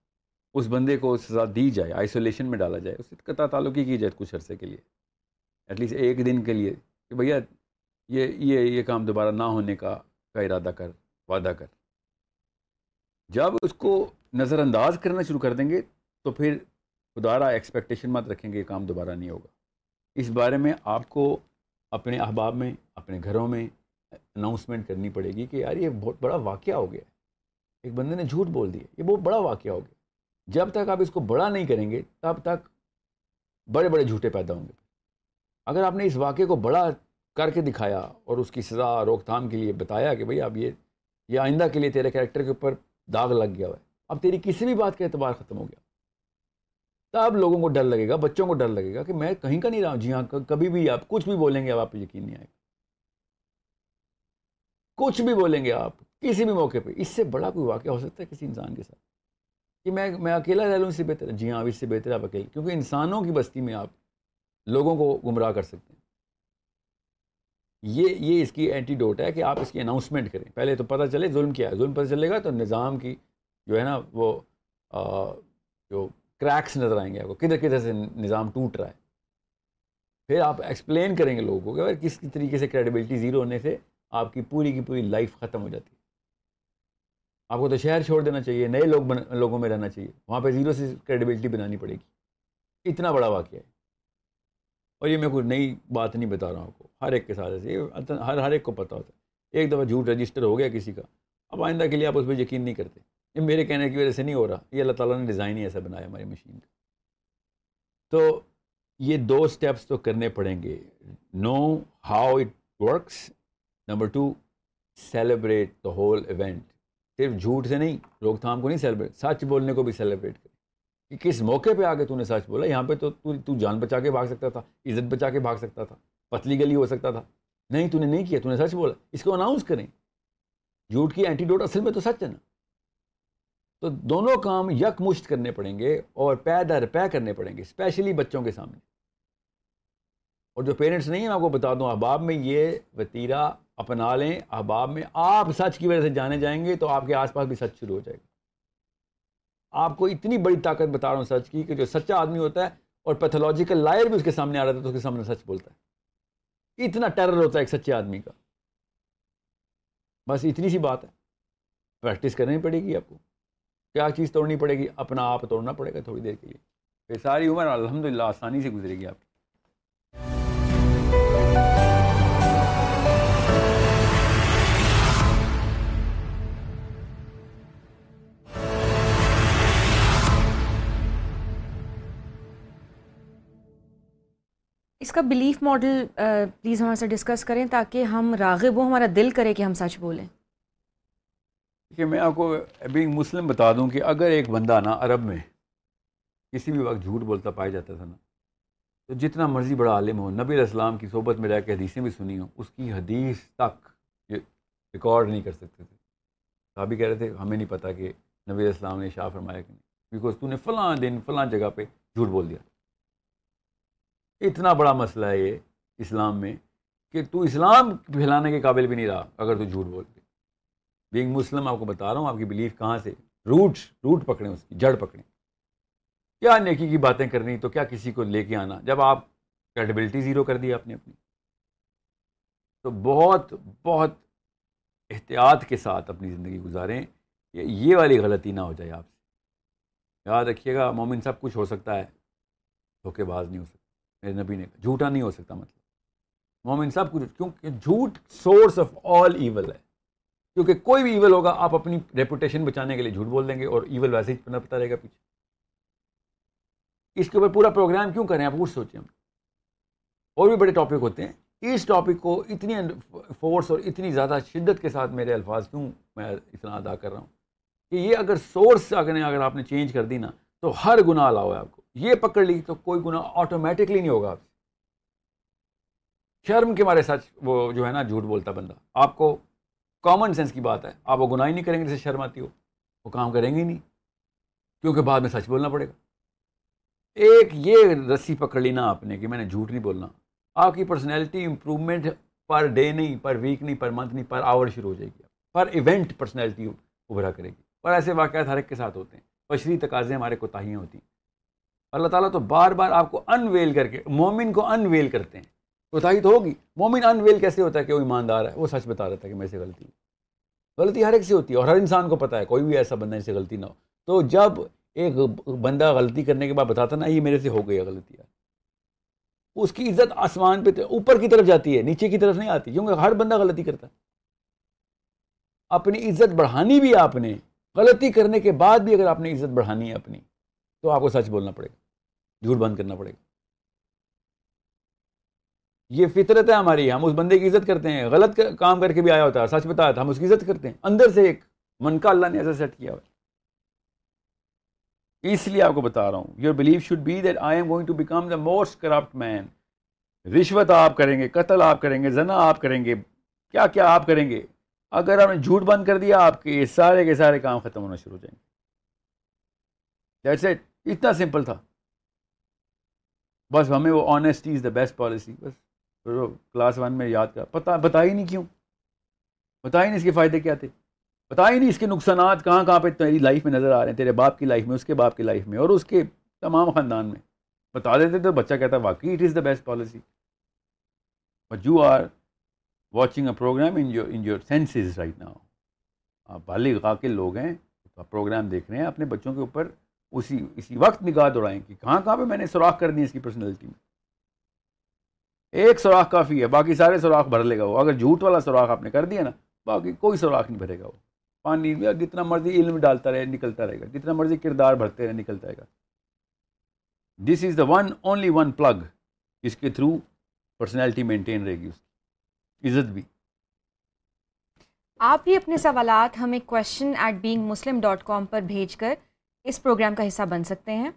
S1: اس بندے کو سزا دی جائے آئسولیشن میں ڈالا جائے اس سے قطع تعلقی کی جائے کچھ عرصے کے لیے۔ ایٹ لیسٹ ایک دن کے لیے کہ بھیا، یہ یہ یہ کام دوبارہ نہ ہونے کا کا ارادہ کر، وعدہ کر۔ جب اس کو نظر انداز کرنا شروع کر دیں گے تو پھر خدارہ ایکسپیکٹیشن مت رکھیں گے یہ کام دوبارہ نہیں ہوگا۔ اس بارے میں آپ کو اپنے احباب میں، اپنے گھروں میں اناؤنسمنٹ کرنی پڑے گی کہ یار یہ بہت بڑا واقعہ ہو گیا ایک بندے نے جھوٹ بول دیا، یہ بہت بڑا واقعہ ہو گیا۔ جب تک آپ اس کو بڑا نہیں کریں گے، تب تک بڑے بڑے جھوٹے پیدا ہوں گے۔ اگر آپ نے اس واقعے کو بڑا کر کے دکھایا اور اس کی سزا روک تھام کے لیے بتایا کہ بھائی اب یہ یہ آئندہ کے لیے تیرے کریکٹر کے اوپر داغ لگ گیا ہوا ہے اب تیری کسی بھی بات کا اعتبار ختم ہو گیا۔ تب لوگوں کو ڈر لگے گا، بچوں کو ڈر لگے گا کہ میں کہیں کا نہیں رہا ہوں۔ جی ہاں کبھی بھی آپ کچھ بھی بولیں گے، اب آپ کو یقین نہیں آئے گا۔ کچھ بھی بولیں گے آپ، کسی بھی موقع پہ۔ اس سے بڑا کوئی واقعہ ہو سکتا ہے کسی انسان کے ساتھ؟ کہ میں میں اکیلا رہ لوں اس سے بہتر؟ ہے جی ہاں اس سے بہتر ہے آپ اکیلے کیونکہ انسانوں کی بستی میں آپ لوگوں کو گمراہ کر سکتے ہیں۔ یہ یہ اس کی اینٹی ڈوٹ ہے کہ آپ اس کی اناؤنسمنٹ کریں۔ پہلے تو پتہ چلے ظلم کیا ہے۔ ظلم پتہ چلے گا تو نظام کی جو ہے نا وہ جو کریکس نظر آئیں گے آپ کو، کدھر کدھر سے نظام ٹوٹ رہا ہے۔ پھر آپ ایکسپلین کریں گے لوگوں کو کہ کس طریقے سے کریڈیبلٹی زیرو ہونے سے آپ کی پوری کی پوری لائف ختم ہو جاتی ہے۔ آپ کو تو شہر چھوڑ دینا چاہیے، نئے لوگ بن، لوگوں میں رہنا چاہیے۔ وہاں پہ زیرو سے کریڈیبلٹی بنانی پڑے گی۔ اتنا بڑا واقعہ ہے۔ اور یہ میں کوئی نئی بات نہیں بتا رہا ہوں آپ کو۔ ہر ایک کے ساتھ ایسے ہر ہر ایک کو پتہ ہوتا ہے۔ ایک دفعہ جھوٹ رجسٹر ہو گیا کسی کا، اب آئندہ کے لیے آپ اس پہ یقین نہیں کرتے۔ یہ میرے کہنے کی وجہ سے نہیں ہو رہا، یہ اللہ تعالیٰ نے ڈیزائن ہی ایسا بنایا ہماری مشین کا۔ تو یہ دو سٹیپس تو کرنے پڑیں گے۔ Know how it works number two celebrate the whole event صرف جھوٹ سے نہیں روک تھام کو نہیں سیلیبریٹ سچ بولنے کو بھی سیلیبریٹ کرے کہ کس موقع پہ آ کے تو نے سچ بولا؟ یہاں پہ تو تو جان بچا کے بھاگ سکتا تھا، عزت بچا کے بھاگ سکتا تھا، پتلی گلی ہو سکتا تھا۔ نہیں، تو نے نہیں کیا، تو نے سچ بولا۔ اس کو اناؤنس کریں۔ جھوٹ کی اینٹی ڈوٹ اصل میں تو سچ ہے نا۔ تو دونوں کام یک مشت کرنے پڑیں گے اور پے در پے کرنے پڑیں گے اسپیشلی بچوں کے سامنے۔ اور جو پیرنٹس نہیں ہیں آپ کو بتا دوں، احباب میں یہ وطیرہ اپنا لیں۔ احباب میں آپ سچ کی وجہ سے جانے جائیں گے تو آپ کے آس پاس بھی سچ شروع ہو جائے گا۔ آپ کو اتنی بڑی طاقت بتا رہا ہوں سچ کی کہ جو سچا آدمی ہوتا ہے اور پیتھولوجیکل لائر بھی اس کے سامنے آ رہا تھا تو اس کے سامنے سچ بولتا ہے۔ اتنا ٹیرر ہوتا ہے ایک سچے آدمی کا۔ بس اتنی سی بات ہے۔ پریکٹس کرنی پڑے گی آپ کو۔ کیا چیز توڑنی پڑے گی؟ اپنا آپ توڑنا پڑے گا تھوڑی دیر کے لیے۔ پھر ساری عمر الحمد للہ آسانی سے گزرے گی آپ
S2: اس کا بلیف ماڈل پلیز ہمارے سے ڈسکس کریں تاکہ ہم راغب ہوں، ہمارا دل کرے کہ ہم سچ بولیں۔
S1: کہ میں آپ کو ابھی مسلم بتا دوں کہ اگر ایک بندہ نا عرب میں کسی بھی وقت جھوٹ بولتا، پایا جاتا تھا نا، تو جتنا مرضی بڑا عالم ہو، نبی علیہ السلام کی صحبت میں رہ کے حدیثیں بھی سنی ہوں، اس کی حدیث تک یہ ریکارڈ نہیں کر سکتے تھے۔ صاحب کہہ رہے تھے، ہمیں نہیں پتہ کہ نبی علیہ السلام نے شاہ فرمایا کہ نہیں بیکاز تو نے فلاں دن، فلاں جگہ پہ جھوٹ بول دیا۔ اتنا بڑا مسئلہ ہے یہ اسلام میں کہ تو اسلام پھیلانے کے قابل بھی نہیں رہا، اگر تو جھوٹ بول کے۔ بینگ مسلم آپ کو بتا رہا ہوں، آپ کی بلیف کہاں سے؟ روٹ روٹ پکڑیں اس کی، جڑ پکڑیں۔ کیا نیکی کی باتیں کرنی، تو کیا کسی کو لے کے آنا؟ جب آپ کریڈیبلٹی زیرو کر دی آپ نے اپنی۔ تو بہت بہت احتیاط کے ساتھ اپنی زندگی گزاریں، یہ والی غلطی نہ ہو جائے آپ سے۔ یاد رکھیے گا، مومن سب کچھ ہو سکتا ہے، دھوکے باز نہیں ہو سکتا میرے نبی نے کہا، جھوٹا نہیں ہو سکتا مطلب۔ مومن سب کچھ، کیونکہ جھوٹ سورس آف آل ایول ہے۔ کیونکہ کوئی بھی ایول ہوگا، آپ اپنی ریپوٹیشن بچانے کے لیے جھوٹ بول دیں گے اور ایول ویسے ہی پتہ رہے گا پیچھے۔ اس کے اوپر پورا پروگرام کیوں کریں؟ آپ کچھ سوچیں۔ اور بھی بڑے ٹاپک ہوتے ہیں۔ اس ٹاپک کو اتنی فورس اور اتنی زیادہ شدت کے ساتھ میرے الفاظ کیوں میں اتنا ادا کر رہا ہوں؟ کہ یہ اگر سورس اگر اگر آپ نے چینج کر دی نا، تو ہر گناہ الاؤ ہے آپ کو۔ یہ پکڑ لی تو کوئی گناہ آٹومیٹکلی نہیں ہوگا۔ آپ سے شرم کے مارے سچ وہ جو ہے نا جھوٹ بولتا بندہ۔ آپ کو کامن سینس کی بات ہے۔ آپ وہ گناہ ہی نہیں کریں گے جسے شرم آتی ہو۔ وہ کام کریں گے ہی نہیں۔ کیونکہ بعد میں سچ بولنا پڑے گا۔ ایک یہ رسی پکڑ لی نا آپ نے کہ میں نے جھوٹ نہیں بولنا۔ آپ کی پرسنالٹی امپرومنٹ پر ڈے نہیں، پر ویک نہیں، پر منتھ نہیں، پر آور شروع ہو جائے گی۔ پر ایونٹ پرسنالٹی ابھرا کرے گی۔ اور ایسے واقعات ہر ایک کے ساتھ ہوتے ہیں۔ بشری تقاضے ہمارے کوتاہیاں ہوتی ہیں۔ اللہ تعالیٰ تو بار بار آپ کو ان ویل کر کے مومن کو ان ویل کرتے ہیں۔ کوتاہی تو ہوگی۔ مومن ان ویل کیسے ہوتا ہے کہ وہ ایماندار ہے؟ وہ سچ بتا رہتا ہے کہ میرے سے غلطی غلطی ہر ایک سے ہوتی ہے اور ہر انسان کو پتہ ہے۔ کوئی بھی ایسا بندہ سے غلطی نہ ہو۔ تو جب ایک بندہ غلطی کرنے کے بعد بتاتا نا، یہ میرے سے ہو گئی ہے غلطی اس کی عزت آسمان پہ اوپر کی طرف جاتی ہے، نیچے کی طرف نہیں آتی۔ کیونکہ ہر بندہ غلطی کرتا ہے۔ اپنی عزت بڑھانی بھی آپ نے، غلطی کرنے کے بعد بھی اگر آپ نے عزت بڑھانی ہے اپنی، تو آپ کو سچ بولنا پڑے گا۔ جھوٹ بند کرنا پڑے گا۔ یہ فطرت ہے ہماری، ہم اس بندے کی عزت کرتے ہیں۔ غلط کام کر کے بھی آیا ہوتا ہے، سچ بتایا تھا، ہم اس کی عزت کرتے ہیں۔ اندر سے ایک من کا اللہ نے ایسا سیٹ کیا ہوا۔ اس لیے آپ کو بتا رہا ہوں your believe should be that I am going to become the most corrupt man رشوت آپ کریں گے، قتل آپ کریں گے، زنا آپ کریں گے، کیا کیا آپ کریں گے؟ اگر آپ نے جھوٹ بند کر دیا، آپ کے سارے کے سارے کام ختم ہونا شروع ہو جائیں گے۔ اتنا سمپل تھا۔ بس ہمیں وہ honesty is the best policy بس کلاس ون میں یاد کر پتا بتا ہی نہیں کیوں؟ بتا ہی نہیں اس کے فائدے کیا تھے؟ بتا ہی نہیں اس کے نقصانات کہاں کہاں پہ تیری لائف میں نظر آ رہے ہیں، تیرے باپ کی لائف میں، اس کے باپ کی لائف میں اور اس کے تمام خاندان میں۔ بتا دیتے تو بچہ کہتا ہے واقعی it is the best policy but you are watching a program in your in your senses right now آپ بالغ عاقل لوگ ہیں، آپ پروگرام دیکھ رہے ہیں، اپنے بچوں کے اوپر اسی اسی وقت نگاہ دوڑائیں کہ کہاں کہاں پہ میں نے سوراخ کر دی اس کی پرسنالٹی میں؟ ایک سوراخ کافی ہے، باقی سارے سوراخ بھر لے گا وہ۔ اگر جھوٹ والا سوراخ آپ نے کر دیا نا، باقی کوئی سوراخ نہیں بھرے گا وہ۔ پانی جتنا مرضی علم ڈالتا رہے، نکلتا رہے گا۔ جتنا مرضی کردار بھرتے رہے، نکلتا رہے گا۔ This is the one only one plug اس کے تھرو پرسنالٹی مینٹین رہے گی اس کی۔ عزت بھی۔
S2: آپ بھی اپنے سوالات ہمیں question at being Muslim dot com پر بھیج کر اس پروگرام کا حصہ بن سکتے ہیں۔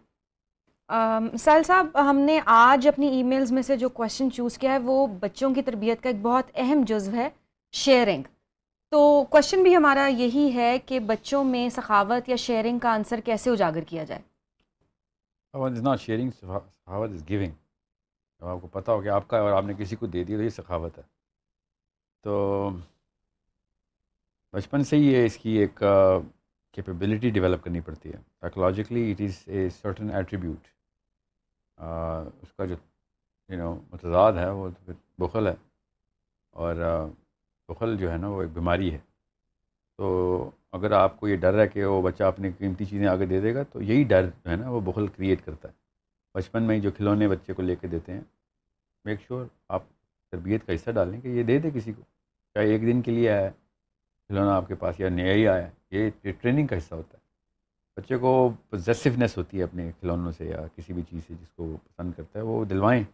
S2: سال صاحب، ہم نے آج اپنی ای میلز میں سے جو کوشچن چوز کیا ہے، وہ بچوں کی تربیت کا ایک بہت اہم جزو ہے شیئرنگ تو کوشچن بھی ہمارا یہی ہے کہ بچوں میں سخاوت یا شیئرنگ کا آنسر کیسے اجاگر کیا جائے۔
S1: از ناٹ شیئرنگ سخاوت از گیونگ جب آپ کو پتہ ہو کہ آپ کا اور آپ نے کسی کو دے دیا تو یہ سخاوت ہے۔ تو بچپن سے ہی یہ اس کی ایک کیپیبلٹی ڈیولپ کرنی پڑتی ہے۔ Psychologically it is a certain attribute اس کا جو یو نو متضاد ہے، وہ بخل ہے۔ اور بخل جو ہے نا، وہ ایک بیماری ہے۔ تو اگر آپ کو یہ ڈر ہے کہ وہ بچہ اپنی قیمتی چیزیں آگے دے دے گا، تو یہی ڈر جو ہے نا، وہ بخل کریٹ کرتا ہے۔ بچپن میں ہی جو کھلونے بچے کو لے کے دیتے ہیں میک شور آپ تربیت کا حصہ ڈالیں کہ یہ دے دے کسی کو۔ چاہے ایک دن کے لیے آیا ہے کھلونا آپ کے پاس یا نیا ہی آیا یہ ٹریننگ کا حصہ ہوتا ہے۔ بچے کو پوزیسونیس ہوتی ہے اپنے کھلونوں سے یا کسی بھی چیز سے جس کو وہ پسند کرتا ہے، وہ دلوائیں۔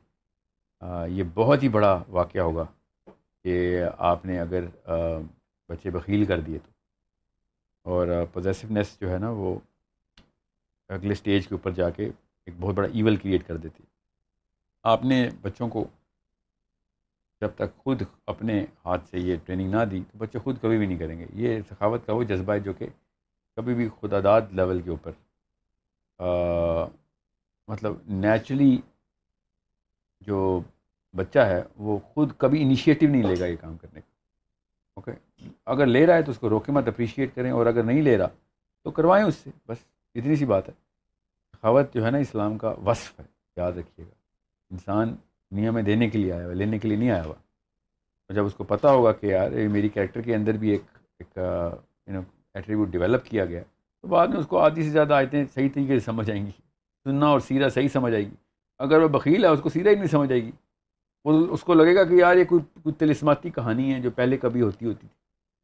S1: یہ بہت ہی بڑا واقعہ ہوگا کہ آپ نے اگر بچے بخیل کر دیے تو۔ اور پوزیسونیس جو ہے نا، وہ اگلے اسٹیج کے اوپر جا کے ایک بہت بڑا ایول کریٹ کر دیتی ہے۔ آپ نے بچوں کو جب تک خود اپنے ہاتھ سے یہ ٹریننگ نہ دی تو بچے خود کبھی بھی نہیں کریں گے۔ یہ سخاوت کا وہ جذبہ ہے جو کہ کبھی بھی خدا داد لیول کے اوپر مطلب نیچرلی جو بچہ ہے وہ خود کبھی انیشیٹو نہیں لے گا یہ کام کرنے کا۔ اوکے اگر لے رہا ہے تو اس کو روکے مت اپریشیٹ کریں، اور اگر نہیں لے رہا تو کروائیں اس سے۔ بس اتنی سی بات ہے۔ خاوت جو ہے نا اسلام کا وصف ہے، یاد رکھیے گا۔ انسان دنیا میں دینے کے لیے آیا ہوا، لینے کے لیے نہیں آیا ہوا۔ اور جب اس کو پتہ ہوگا کہ یار میری کریکٹر کے اندر بھی ایک ایک یو نو ایٹریبیوٹ ڈیولپ کیا گیا، تو بعد میں اس کو آدھی سے زیادہ آیتیں صحیح طریقے سے سمجھ آئیں گی۔ سننا اور سیرا صحیح سمجھ آئے گی۔ اگر وہ بخیل ہے، اس کو سیرا ہی نہیں سمجھ آئے گی۔ وہ اس کو لگے گا کہ یار، یہ کوئی کوئی تلسماتی کہانی ہے جو پہلے کبھی ہوتی ہوتی تھی،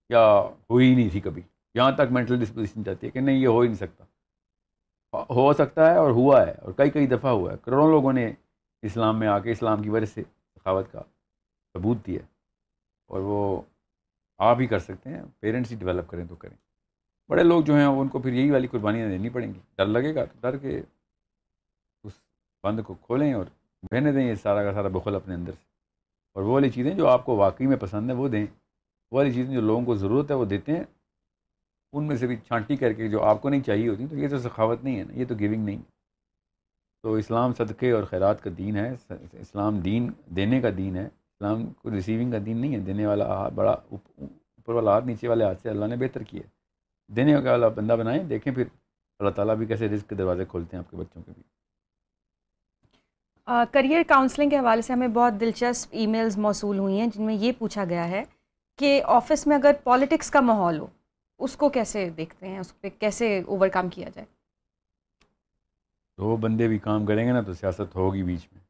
S1: یا ہوئی نہیں تھی کبھی۔ یہاں تک مینٹل ڈسپوزیشن چاہتی ہے کہ نہیں، یہ ہو ہی نہیں سکتا۔ ہو سکتا ہے اور ہوا ہے اور کئی کئی دفعہ ہوا ہے۔ کروڑوں لوگوں نے اسلام میں آ کے اسلام کی وجہ سے ثقافت کا ثبوت دیا اور وہ آپ ہی کر سکتے ہیں پیرنٹس ہی ڈیولپ کریں تو کریں۔ بڑے لوگ جو ہیں، ان کو پھر یہی والی قربانیاں دینی پڑیں گی۔ ڈر لگے گا تو ڈر کے اس بند کو کھولیں اور بہنے دیں یہ سارا کا سارا بخل اپنے اندر سے۔ اور وہ والی چیزیں جو آپ کو واقعی میں پسند ہیں، وہ دیں۔ وہ والی چیزیں جو لوگوں کو ضرورت ہے، وہ دیتے ہیں۔ ان میں سے بھی چھانٹی کر کے جو آپ کو نہیں چاہیے ہوتی، تو یہ تو سخاوت نہیں ہے نا، یہ تو گیونگ نہیں ہے۔ تو اسلام صدقے اور خیرات کا دین ہے، اسلام دین دینے کا دین ہے۔ اسلام کو ریسیونگ کا دین نہیں ہے، دینے والا بڑا اوپر والا ہاتھ نیچے والے ہاتھ سے اللہ نے بہتر کیا ہے۔ دینے والا بندہ بنائیں دیکھیں پھر اللہ تعالیٰ بھی کیسے رزق کے دروازے کھولتے ہیں آپ کے بچوں کے بھی۔
S2: کریئر کاؤنسلنگ کے حوالے سے ہمیں بہت دلچسپ ای میلز موصول ہوئی ہیں، جن میں یہ پوچھا گیا ہے کہ آفس میں اگر پالیٹکس کا ماحول ہو، اس کو کیسے دیکھتے ہیں؟ اس پہ کیسے اوور کم کیا جائے؟
S1: دو بندے بھی کام کریں گے نا تو سیاست ہوگی بیچ میں۔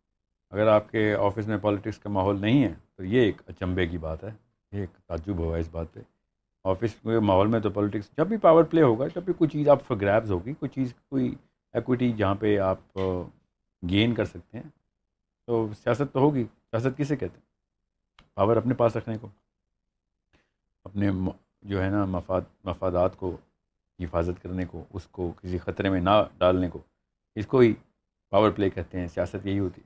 S1: اگر آپ کے آفس میں پالیٹکس کا ماحول نہیں ہے تو یہ ایک اچمبے کی بات ہے، یہ ایک تعجب ہوا اس بات پہ۔ آفس کے ماحول میں تو پالیٹکس جب بھی پاور پلے ہوگا، جب بھی کوئی چیز آپ فور گریبز ہوگی، کوئی چیز، کوئی ایکویٹی جہاں پہ آپ گین کر سکتے ہیں، تو سیاست تو ہوگی۔ سیاست کسے کہتے ہیں؟ پاور اپنے پاس رکھنے کو، اپنے جو ہے نا مفاد، مفادات کو، حفاظت کرنے کو، اس کو کسی خطرے میں نہ ڈالنے کو۔ اس کو ہی پاور پلے کہتے ہیں، سیاست یہی ہوتی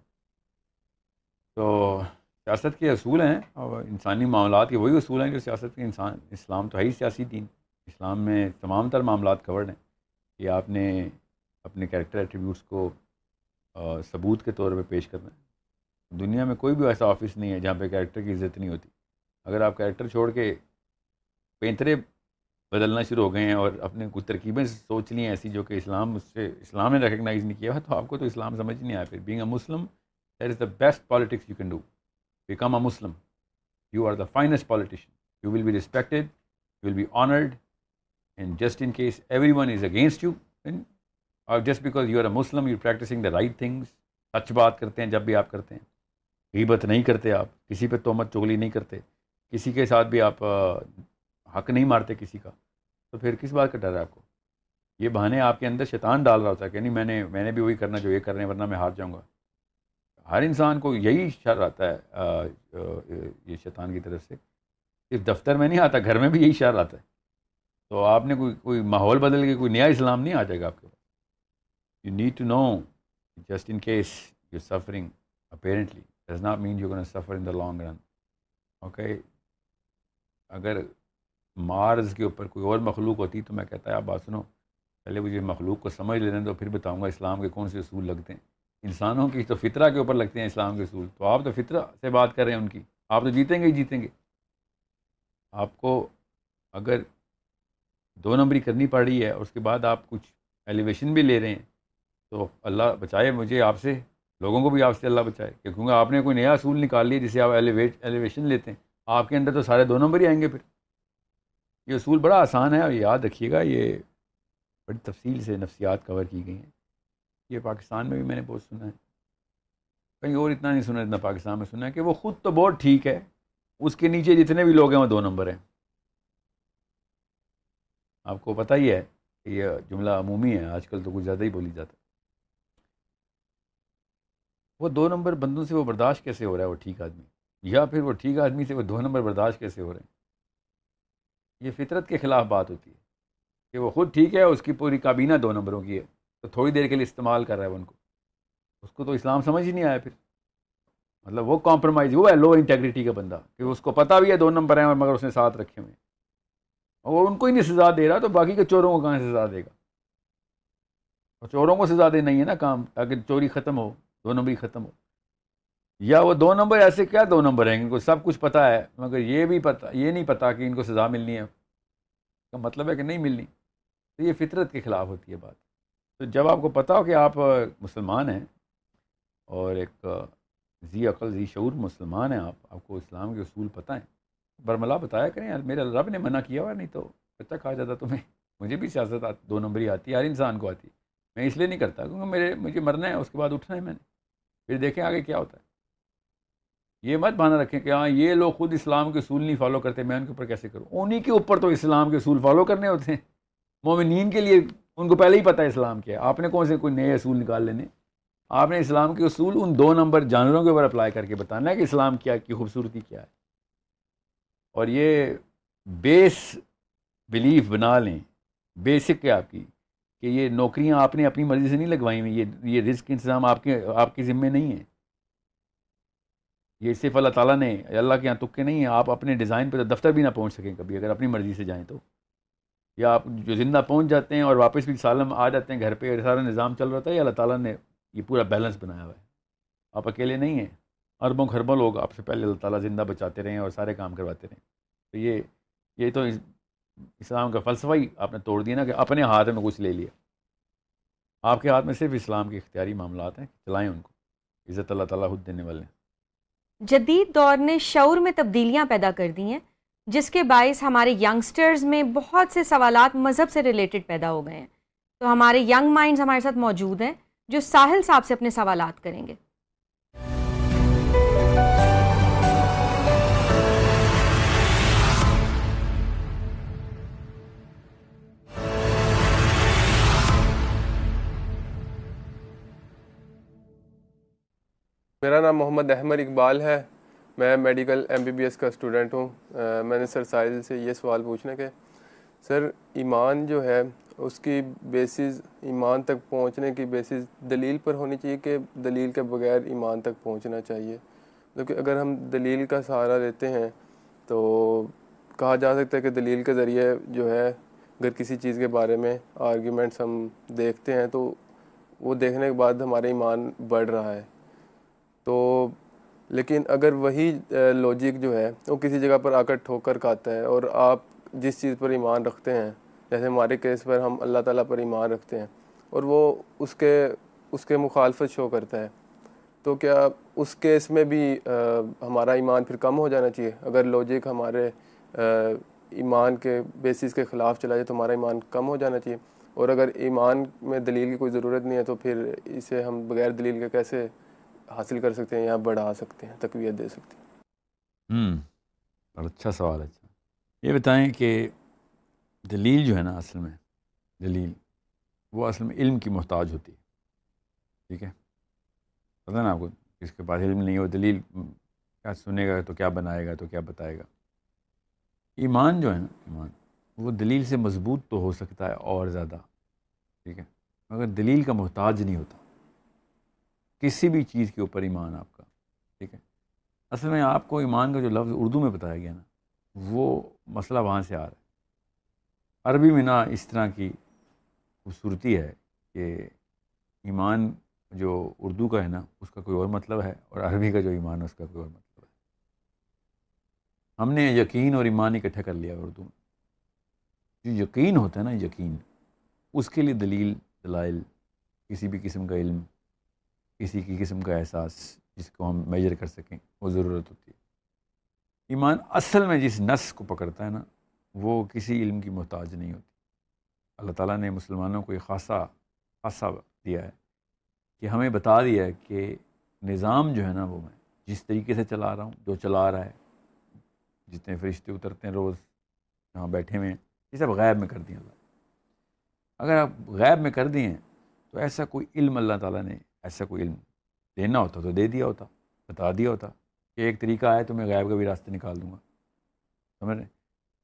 S1: تو سیاست کے اصول ہیں اور انسانی معاملات کے وہی اصول ہیں جو سیاست کے انسان، اسلام تو ہے ہی سیاسی دین۔ اسلام میں تمام تر معاملات کورڈ ہیں۔ کہ آپ نے اپنے کریکٹر ایٹریبیوٹس کو ثبوت کے طور پہ پیش کرنا ہے۔ دنیا میں کوئی بھی ایسا آفس نہیں ہے جہاں پہ کریکٹر کی عزت نہیں ہوتی۔ اگر آپ کریکٹر چھوڑ کے پینترے بدلنا شروع ہو گئے ہیں اور اپنے کچھ ترکیبیں سوچ لی ہیں ایسی جو کہ اسلام اس سے اسلام نے ریکگنائز نہیں کیا تو آپ کو تو اسلام سمجھ نہیں آیا۔ پھر being a Muslim that is the best politics you can do become a Muslim you are the finest politician you will be respected you will be honoured and just in case everyone is against you اور just because you are a Muslim you practising the right things سچ بات کرتے ہیں جب بھی آپ کرتے ہیں۔ غیبت نہیں کرتے آپ، کسی پہ تہمت چغلی نہیں کرتے۔ کسی کے ساتھ بھی آپ حق نہیں مارتے کسی کا، تو پھر کس بات کا ڈر ہے آپ کو؟ یہ بہانے آپ کے اندر شیطان ڈال رہا ہوتا ہے کہ نہیں، میں نے میں نے بھی وہی کرنا جو یہ کر رہے ہیں ورنہ میں ہار جاؤں گا۔ ہر انسان کو یہی شر آتا ہے یہ شیطان کی طرف سے۔ اس دفتر میں نہیں آتا، گھر میں بھی یہی شر آتا ہے۔ تو آپ نے کوئی کوئی ماحول بدل کے کوئی نیا اسلام نہیں آ جائے گا آپ کے پاس۔ You need to know just in case you suffering apparently does not mean you can suffer in the long run okay اگر مارز کے اوپر کوئی اور مخلوق ہوتی تو میں کہتا ہے، آپ بات سنو، پہلے مجھے مخلوق کو سمجھ لینے تو پھر بتاؤں گا اسلام کے کون سے اصول لگتے ہیں۔ انسانوں کی تو فطرہ کے اوپر لگتے ہیں اسلام کے اصول، تو آپ تو فطرہ سے بات کر رہے ہیں ان کی، آپ تو جیتیں گے ہی جیتیں گے۔ آپ کو اگر دو نمبری کرنی پڑ رہی ہے اور اس کے بعد آپ کچھ ایلیویشن بھی لے رہے ہیں، تو اللہ بچائے مجھے آپ سے، لوگوں کو بھی آپ سے اللہ بچائے کہ کیونکہ آپ نے کوئی نیا اصول نکال لیا جسے آپ ایلیویٹ ایلیویشن لیتے ہیں۔ آپ کے اندر تو سارے دو نمبر ہی آئیں گے پھر۔ یہ اصول بڑا آسان ہے اور یاد رکھیے گا، یہ بڑی تفصیل سے نفسیات کور کی گئی ہیں۔ یہ پاکستان میں بھی میں نے بہت سنا ہے۔ کہیں اور اتنا نہیں سنا، اتنا پاکستان میں سنا ہے کہ وہ خود تو بہت ٹھیک ہے، اس کے نیچے جتنے بھی لوگ ہیں، وہ دو نمبر ہیں۔ آپ کو پتہ ہی ہے کہ یہ جملہ عمومی ہے، آج کل تو کچھ زیادہ ہی بولی جاتا ہے۔ وہ دو نمبر بندوں سے وہ برداشت کیسے ہو رہا ہے؟ وہ ٹھیک آدمی۔ یا پھر وہ ٹھیک آدمی سے وہ دو نمبر برداشت کیسے ہو رہے ہیں؟ یہ فطرت کے خلاف بات ہوتی ہے کہ وہ خود ٹھیک ہے، اس کی پوری کابینہ دو نمبروں کی ہے، تو تھوڑی دیر کے لیے استعمال کر رہا ہے ان کو۔ اس کو تو اسلام سمجھ ہی نہیں آیا پھر۔ مطلب وہ کمپرومائز وہ ہے لو انٹیگریٹی کا بندہ، کہ اس کو پتہ بھی ہے دو نمبر ہیں اور مگر اس نے ساتھ رکھے ہوئے ہیں۔ اور ان کو ہی نہیں سزا دے رہا، تو باقی کے چوروں کو کہاں سزا دے گا؟ اور چوروں کو سزا دے نہیں ہے نا کام، تاکہ چوری ختم ہو، دو نمبری ختم ہو۔ یا وہ دو نمبر ایسے کیا دو نمبر ہیں؟ ان کو سب کچھ پتہ ہے، مگر یہ بھی پتہ یہ نہیں پتہ کہ ان کو سزا ملنی ہے۔ کا مطلب ہے کہ نہیں ملنی۔ تو یہ فطرت کے خلاف ہوتی ہے بات۔ تو جب آپ کو پتہ ہو کہ آپ مسلمان ہیں اور ایک ذی عقل ذی شعور مسلمان ہیں آپ آپ کو اسلام کے اصول پتہ ہیں۔ برملا بتایا کریں، یار میرے رب نے منع کیا ہوا، نہیں تو بچہ کھا جاتا تمہیں۔ مجھے بھی سیاست آتی، دو نمبر ہی آتی ہے ہر انسان کو آتی۔ ہے میں اس لیے نہیں کرتا کیونکہ میرے، مجھے مرنا ہے، اس کے بعد اٹھنا ہے میں نے۔ پھر دیکھیں آگے کیا ہوتا ہے۔ یہ مت بہانا رکھیں کہ ہاں یہ لوگ خود اسلام کے اصول نہیں فالو کرتے، میں ان کے اوپر کیسے کروں؟ انہیں کے اوپر تو اسلام کے اصول فالو کرنے ہوتے ہیں۔ مومنین کے لیے ان کو پہلے ہی پتہ ہے اسلام کیا ہے۔ آپ نے کون سے کوئی نئے اصول نکال لینے؟ آپ نے اسلام کے اصول ان دو نمبر جانوروں کے اوپر اپلائی کر کے بتانا ہے کہ اسلام کیا، کی خوبصورتی کیا ہے۔ اور یہ بیس بلیف بنا لیں بیسک ہے آپ کی، کہ یہ نوکریاں آپ نے اپنی مرضی سے نہیں لگوائی ہوئی، یہ یہ رزق انتظام آپ کے آپ کے ذمے نہیں ہے۔ یہ صرف اللہ تعالیٰ نے اللہ کے یہاں تکے نہیں ہیں آپ اپنے ڈیزائن پہ دفتر بھی نہ پہنچ سکیں کبھی، اگر اپنی مرضی سے جائیں تو۔ یا آپ جو زندہ پہنچ جاتے ہیں اور واپس بھی سالم آ جاتے ہیں گھر پہ سارا نظام چل رہا تھا یہ اللہ تعالیٰ نے یہ پورا بیلنس بنایا ہوا ہے۔ آپ اکیلے نہیں ہیں، اربوں خربوں لوگ آپ سے پہلے اللہ تعالیٰ زندہ بچاتے رہیں اور سارے کام کرواتے رہیں تو یہ یہ تو اسلام کا فلسفہ ہی آپ نے توڑ دیا نا کہ اپنے ہاتھ میں کچھ لے لیا۔ آپ کے ہاتھ میں صرف اسلام کے اختیاری معاملات ہیں، چلائیں ان کو۔ عزت اللہ تعالیٰ خود دینے والے ہیں۔
S2: جدید دور نے شعور میں تبدیلیاں پیدا کر دی ہیں، جس کے باعث ہمارے ینگسٹرز میں بہت سے سوالات مذہب سے ریلیٹڈ پیدا ہو گئے ہیں۔ تو ہمارے ینگ مائنڈز ہمارے ساتھ موجود ہیں جو ساحل صاحب سے اپنے سوالات کریں گے۔
S3: میرا نام محمد احمد اقبال ہے۔ میں medical M B B S کا اسٹوڈنٹ ہوں۔ میں نے سر ساحل سے یہ سوال پوچھنا کہ سر، ایمان جو ہے، اس کی بیسز ایمان تک پہنچنے کی بیسز دلیل پر ہونی چاہیے کہ دلیل کے بغیر ایمان تک پہنچنا چاہیے؟ کیونکہ اگر ہم دلیل کا سہارا لیتے ہیں تو کہا جا سکتا ہے کہ دلیل کے ذریعے جو ہے، اگر کسی چیز کے بارے میں آرگیومنٹس ہم دیکھتے ہیں تو وہ دیکھنے کے بعد ہمارے ایمان بڑھ رہا ہے۔ تو لیکن اگر وہی لوجک جو ہے، وہ کسی جگہ پر آ کر ٹھوکر کھاتا ہے اور آپ جس چیز پر ایمان رکھتے ہیں، جیسے ہمارے کیس پر ہم اللہ تعالیٰ پر ایمان رکھتے ہیں، اور وہ اس کے اس کے مخالفت شو کرتا ہے، تو کیا اس کیس میں بھی ہمارا ایمان پھر کم ہو جانا چاہیے؟ اگر لوجک ہمارے ایمان کے بیسس کے خلاف چلا جائے تو ہمارا ایمان کم ہو جانا چاہیے؟ اور اگر ایمان میں دلیل کی کوئی ضرورت نہیں ہے تو پھر اسے ہم بغیر دلیل کے کیسے حاصل کر سکتے ہیں یا بڑھا سکتے ہیں، تقویت دے سکتے ہیں۔
S1: ہوں اچھا سوال ہے۔ اچھا یہ بتائیں کہ دلیل جو ہے نا اصل میں، دلیل، وہ اصل میں علم کی محتاج ہوتی ہے۔ ٹھیک ہے؟ پتہ نا آپ کو کس کے پاس علم نہیں ہو دلیل کیا سنے گا تو کیا بنائے گا تو کیا بتائے گا۔ ایمان جو ہے نا، ایمان، وہ دلیل سے مضبوط تو ہو سکتا ہے اور زیادہ۔ ٹھیک ہے؟ مگر دلیل کا محتاج نہیں ہوتا۔ کسی بھی چیز کے اوپر ایمان آپ کا، ٹھیک ہے؟ اصل میں آپ کو ایمان کا جو لفظ اردو میں بتایا گیا نا، وہ مسئلہ وہاں سے آ رہا ہے۔ عربی میں نا اس طرح کی خوبصورتی ہے کہ ایمان جو اردو کا ہے نا، اس کا کوئی اور مطلب ہے اور عربی کا جو ایمان ہے، اس کا کوئی اور مطلب ہے۔ ہم نے یقین اور ایمان اکٹھا کر لیا اردو میں۔ جو یقین ہوتا ہے نا، یقین، اس کے لیے دلیل، دلائل، کسی بھی قسم کا علم کسی کی قسم کا احساس جس کو ہم میجر کر سکیں، وہ ضرورت ہوتی ہے۔ ایمان اصل میں جس نس کو پکڑتا ہے نا، وہ کسی علم کی محتاج نہیں ہوتی۔ اللہ تعالیٰ نے مسلمانوں کو یہ خاصا خاصا دیا ہے کہ ہمیں بتا دیا ہے کہ نظام جو ہے نا وہ میں جس طریقے سے چلا رہا ہوں، جو چلا رہا ہے، جتنے فرشتے اترتے ہیں روز، یہاں بیٹھے ہوئے ہیں، یہ سب غیب میں کر دیں اللہ اگر آپ غیب میں کر دیے تو ایسا کوئی علم اللہ تعالیٰ نے ایسا کوئی علم دینا ہوتا تو دے دیا ہوتا، بتا دیا ہوتا کہ ایک طریقہ آئے تو میں غیب کا بھی راستے نکال دوں گا۔ سمجھ رہے؟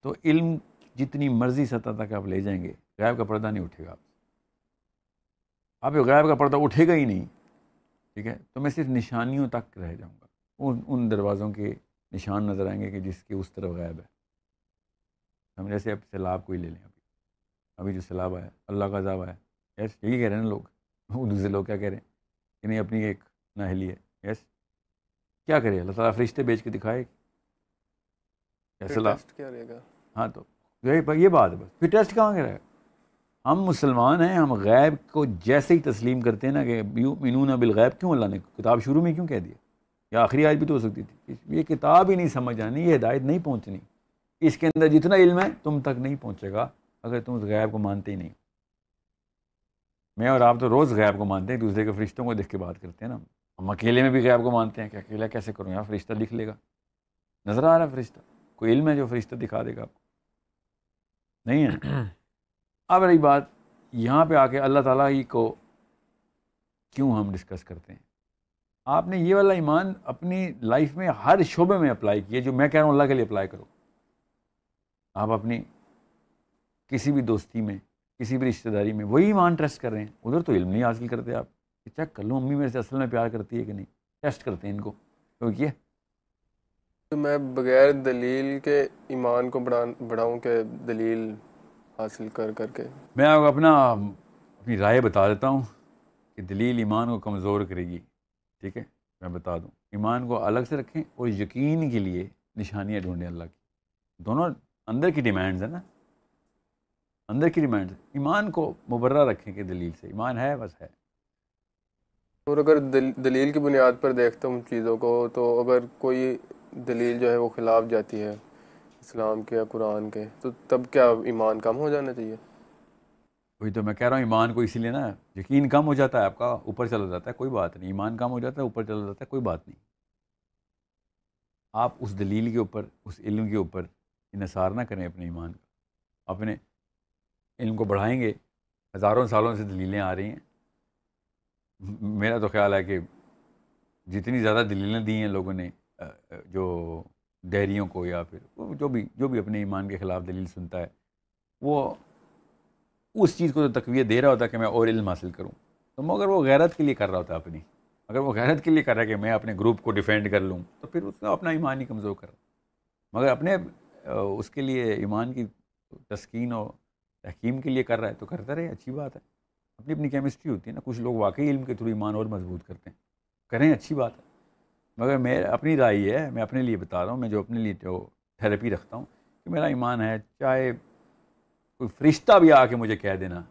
S1: تو علم جتنی مرضی سطح تک آپ لے جائیں گے غیب کا پردہ نہیں اٹھے گا آپ۔ آپ غیب کا پردہ اٹھے گا ہی نہیں، ٹھیک ہے؟ تو میں صرف نشانیوں تک رہ جاؤں گا۔ ان ان دروازوں کے نشان نظر آئیں گے کہ جس کے اس طرف غائب ہے۔ ہم جیسے اب سیلاب کو ہی لے لیں ابھی۔ ابھی جو سیلاب آیا، اللہ کا عذاب آیا۔ یس یہی کہہ رہے ہیں نا لوگ۔ دوسرے لوگ کیا کہہ رہے ہیں؟ نہیں اپنی ایک ناہلی ہے۔ یس کیا کرے؟ اللہ تعالیٰ فرشتے بیچ کے دکھائے۔
S3: کیا رہے گا؟
S1: ہاں تو۔ یہ بات ہے بس۔ پھر ٹیسٹ کہاں رہے؟ گا ہم مسلمان ہیں ہم غیب کو جیسے ہی تسلیم کرتے ہیں نا کہ مینون بالغیب کیوں اللہ نے کتاب شروع میں کیوں کہہ دیا؟ یا آخری آج بھی تو ہو سکتی تھی۔ یہ کتاب ہی نہیں سمجھ آنی یہ ہدایت نہیں پہنچنی۔ اس کے اندر جتنا علم ہے تم تک نہیں پہنچے گا اگر تم اس غیب کو مانتے ہی نہیں۔ میں اور آپ تو روز غیب کو مانتے ہیں دوسرے کے فرشتوں کو دیکھ کے بات کرتے ہیں نا۔ ہم اکیلے میں بھی غیب کو مانتے ہیں کہ اکیلا کیسے کروں؟ یہاں فرشتہ لکھ لے گا۔ نظر آ رہا ہے فرشتہ۔ کوئی علم ہے جو فرشتہ دکھا دے گا آپ کو؟ نہیں ہے۔ اب رہی بات یہاں پہ آ کے اللہ تعالیٰ ہی کو کیوں ہم ڈسکس کرتے ہیں؟ آپ نے یہ والا ایمان اپنی لائف میں ہر شعبے میں اپلائی کیا جو میں کہہ رہا ہوں اللہ کے لیے اپلائی کرو۔ آپ اپنی کسی بھی دوستی میں کسی بھی رشتہ داری میں وہی ایمان ٹیسٹ کر رہے ہیں۔ ادھر تو علم نہیں حاصل کرتے آپ۔ کہ چیک کر لوں امی میرے سے اصل میں پیار کرتی ہے کہ نہیں؟ ٹیسٹ کرتے ہیں ان کو۔ کیوں
S3: تو میں بغیر دلیل کے ایمان کو بڑھاؤں کہ دلیل حاصل کر کر کے۔
S1: میں آپ کو اپنا اپنی رائے بتا دیتا ہوں کہ دلیل ایمان کو کمزور کرے گی۔ ٹھیک ہے؟ میں بتا دوں۔ ایمان کو الگ سے رکھیں اور یقین کے لیے نشانیاں ڈھونڈیں اللہ کی۔ دونوں اندر کی ڈیمانڈز ہیں نا۔ اندر کی ڈیمانڈ ایمان کو مبرہ رکھیں کہ دلیل سے۔ ایمان ہے بس ہے۔
S3: اور اگر دلیل کی بنیاد پر دیکھتا ہوں چیزوں کو تو اگر کوئی دلیل جو ہے وہ خلاف جاتی ہے اسلام کے یا قرآن کے تو تب کیا ایمان کم ہو جانا چاہیے؟
S1: وہی تو میں کہہ رہا ہوں ایمان کو اسی لیے نا یقین کم ہو جاتا ہے آپ کا اوپر چلا جاتا ہے کوئی بات نہیں۔ ایمان کم ہو جاتا ہے اوپر چلا جاتا ہے کوئی بات نہیں۔ آپ اس دلیل کے اوپر اس علم کے اوپر انحصار نہ کریں اپنے ایمان کا۔ اپنے علم کو بڑھائیں گے۔ ہزاروں سالوں سے دلیلیں آ رہی ہیں۔ میرا تو خیال ہے کہ جتنی زیادہ دلیلیں دی ہیں لوگوں نے جو ڈیریوں کو یا پھر جو بھی جو بھی اپنے ایمان کے خلاف دلیل سنتا ہے، وہ اس چیز کو تو تقویت دے رہا ہوتا ہے کہ میں اور علم حاصل کروں۔ تو مگر وہ غیرت کے لیے کر رہا ہوتا ہے اپنی۔ اگر وہ غیرت کے لیے کر رہا ہے کہ میں اپنے گروپ کو ڈیفینڈ کر لوں۔ تو پھر اس کا اپنا ایمان ہی کمزور کر مگر اپنے اس کے لیے ایمان کی تسکین اور تحکیم کے لیے کر رہا ہے تو کرتا رہے، اچھی بات ہے۔ اپنی اپنی کیمسٹری ہوتی ہے نا، کچھ لوگ واقعی علم کے تھرو ایمان اور مضبوط کرتے ہیں۔ کریں، اچھی بات ہے۔ مگر میں، اپنی رائے یہ ہے، میں اپنے لیے بتا رہا ہوں، میں جو اپنے لیے جو تھیراپی رکھتا ہوں کہ میرا ایمان ہے، چاہے کوئی فرشتہ بھی آ کے مجھے کہہ دینا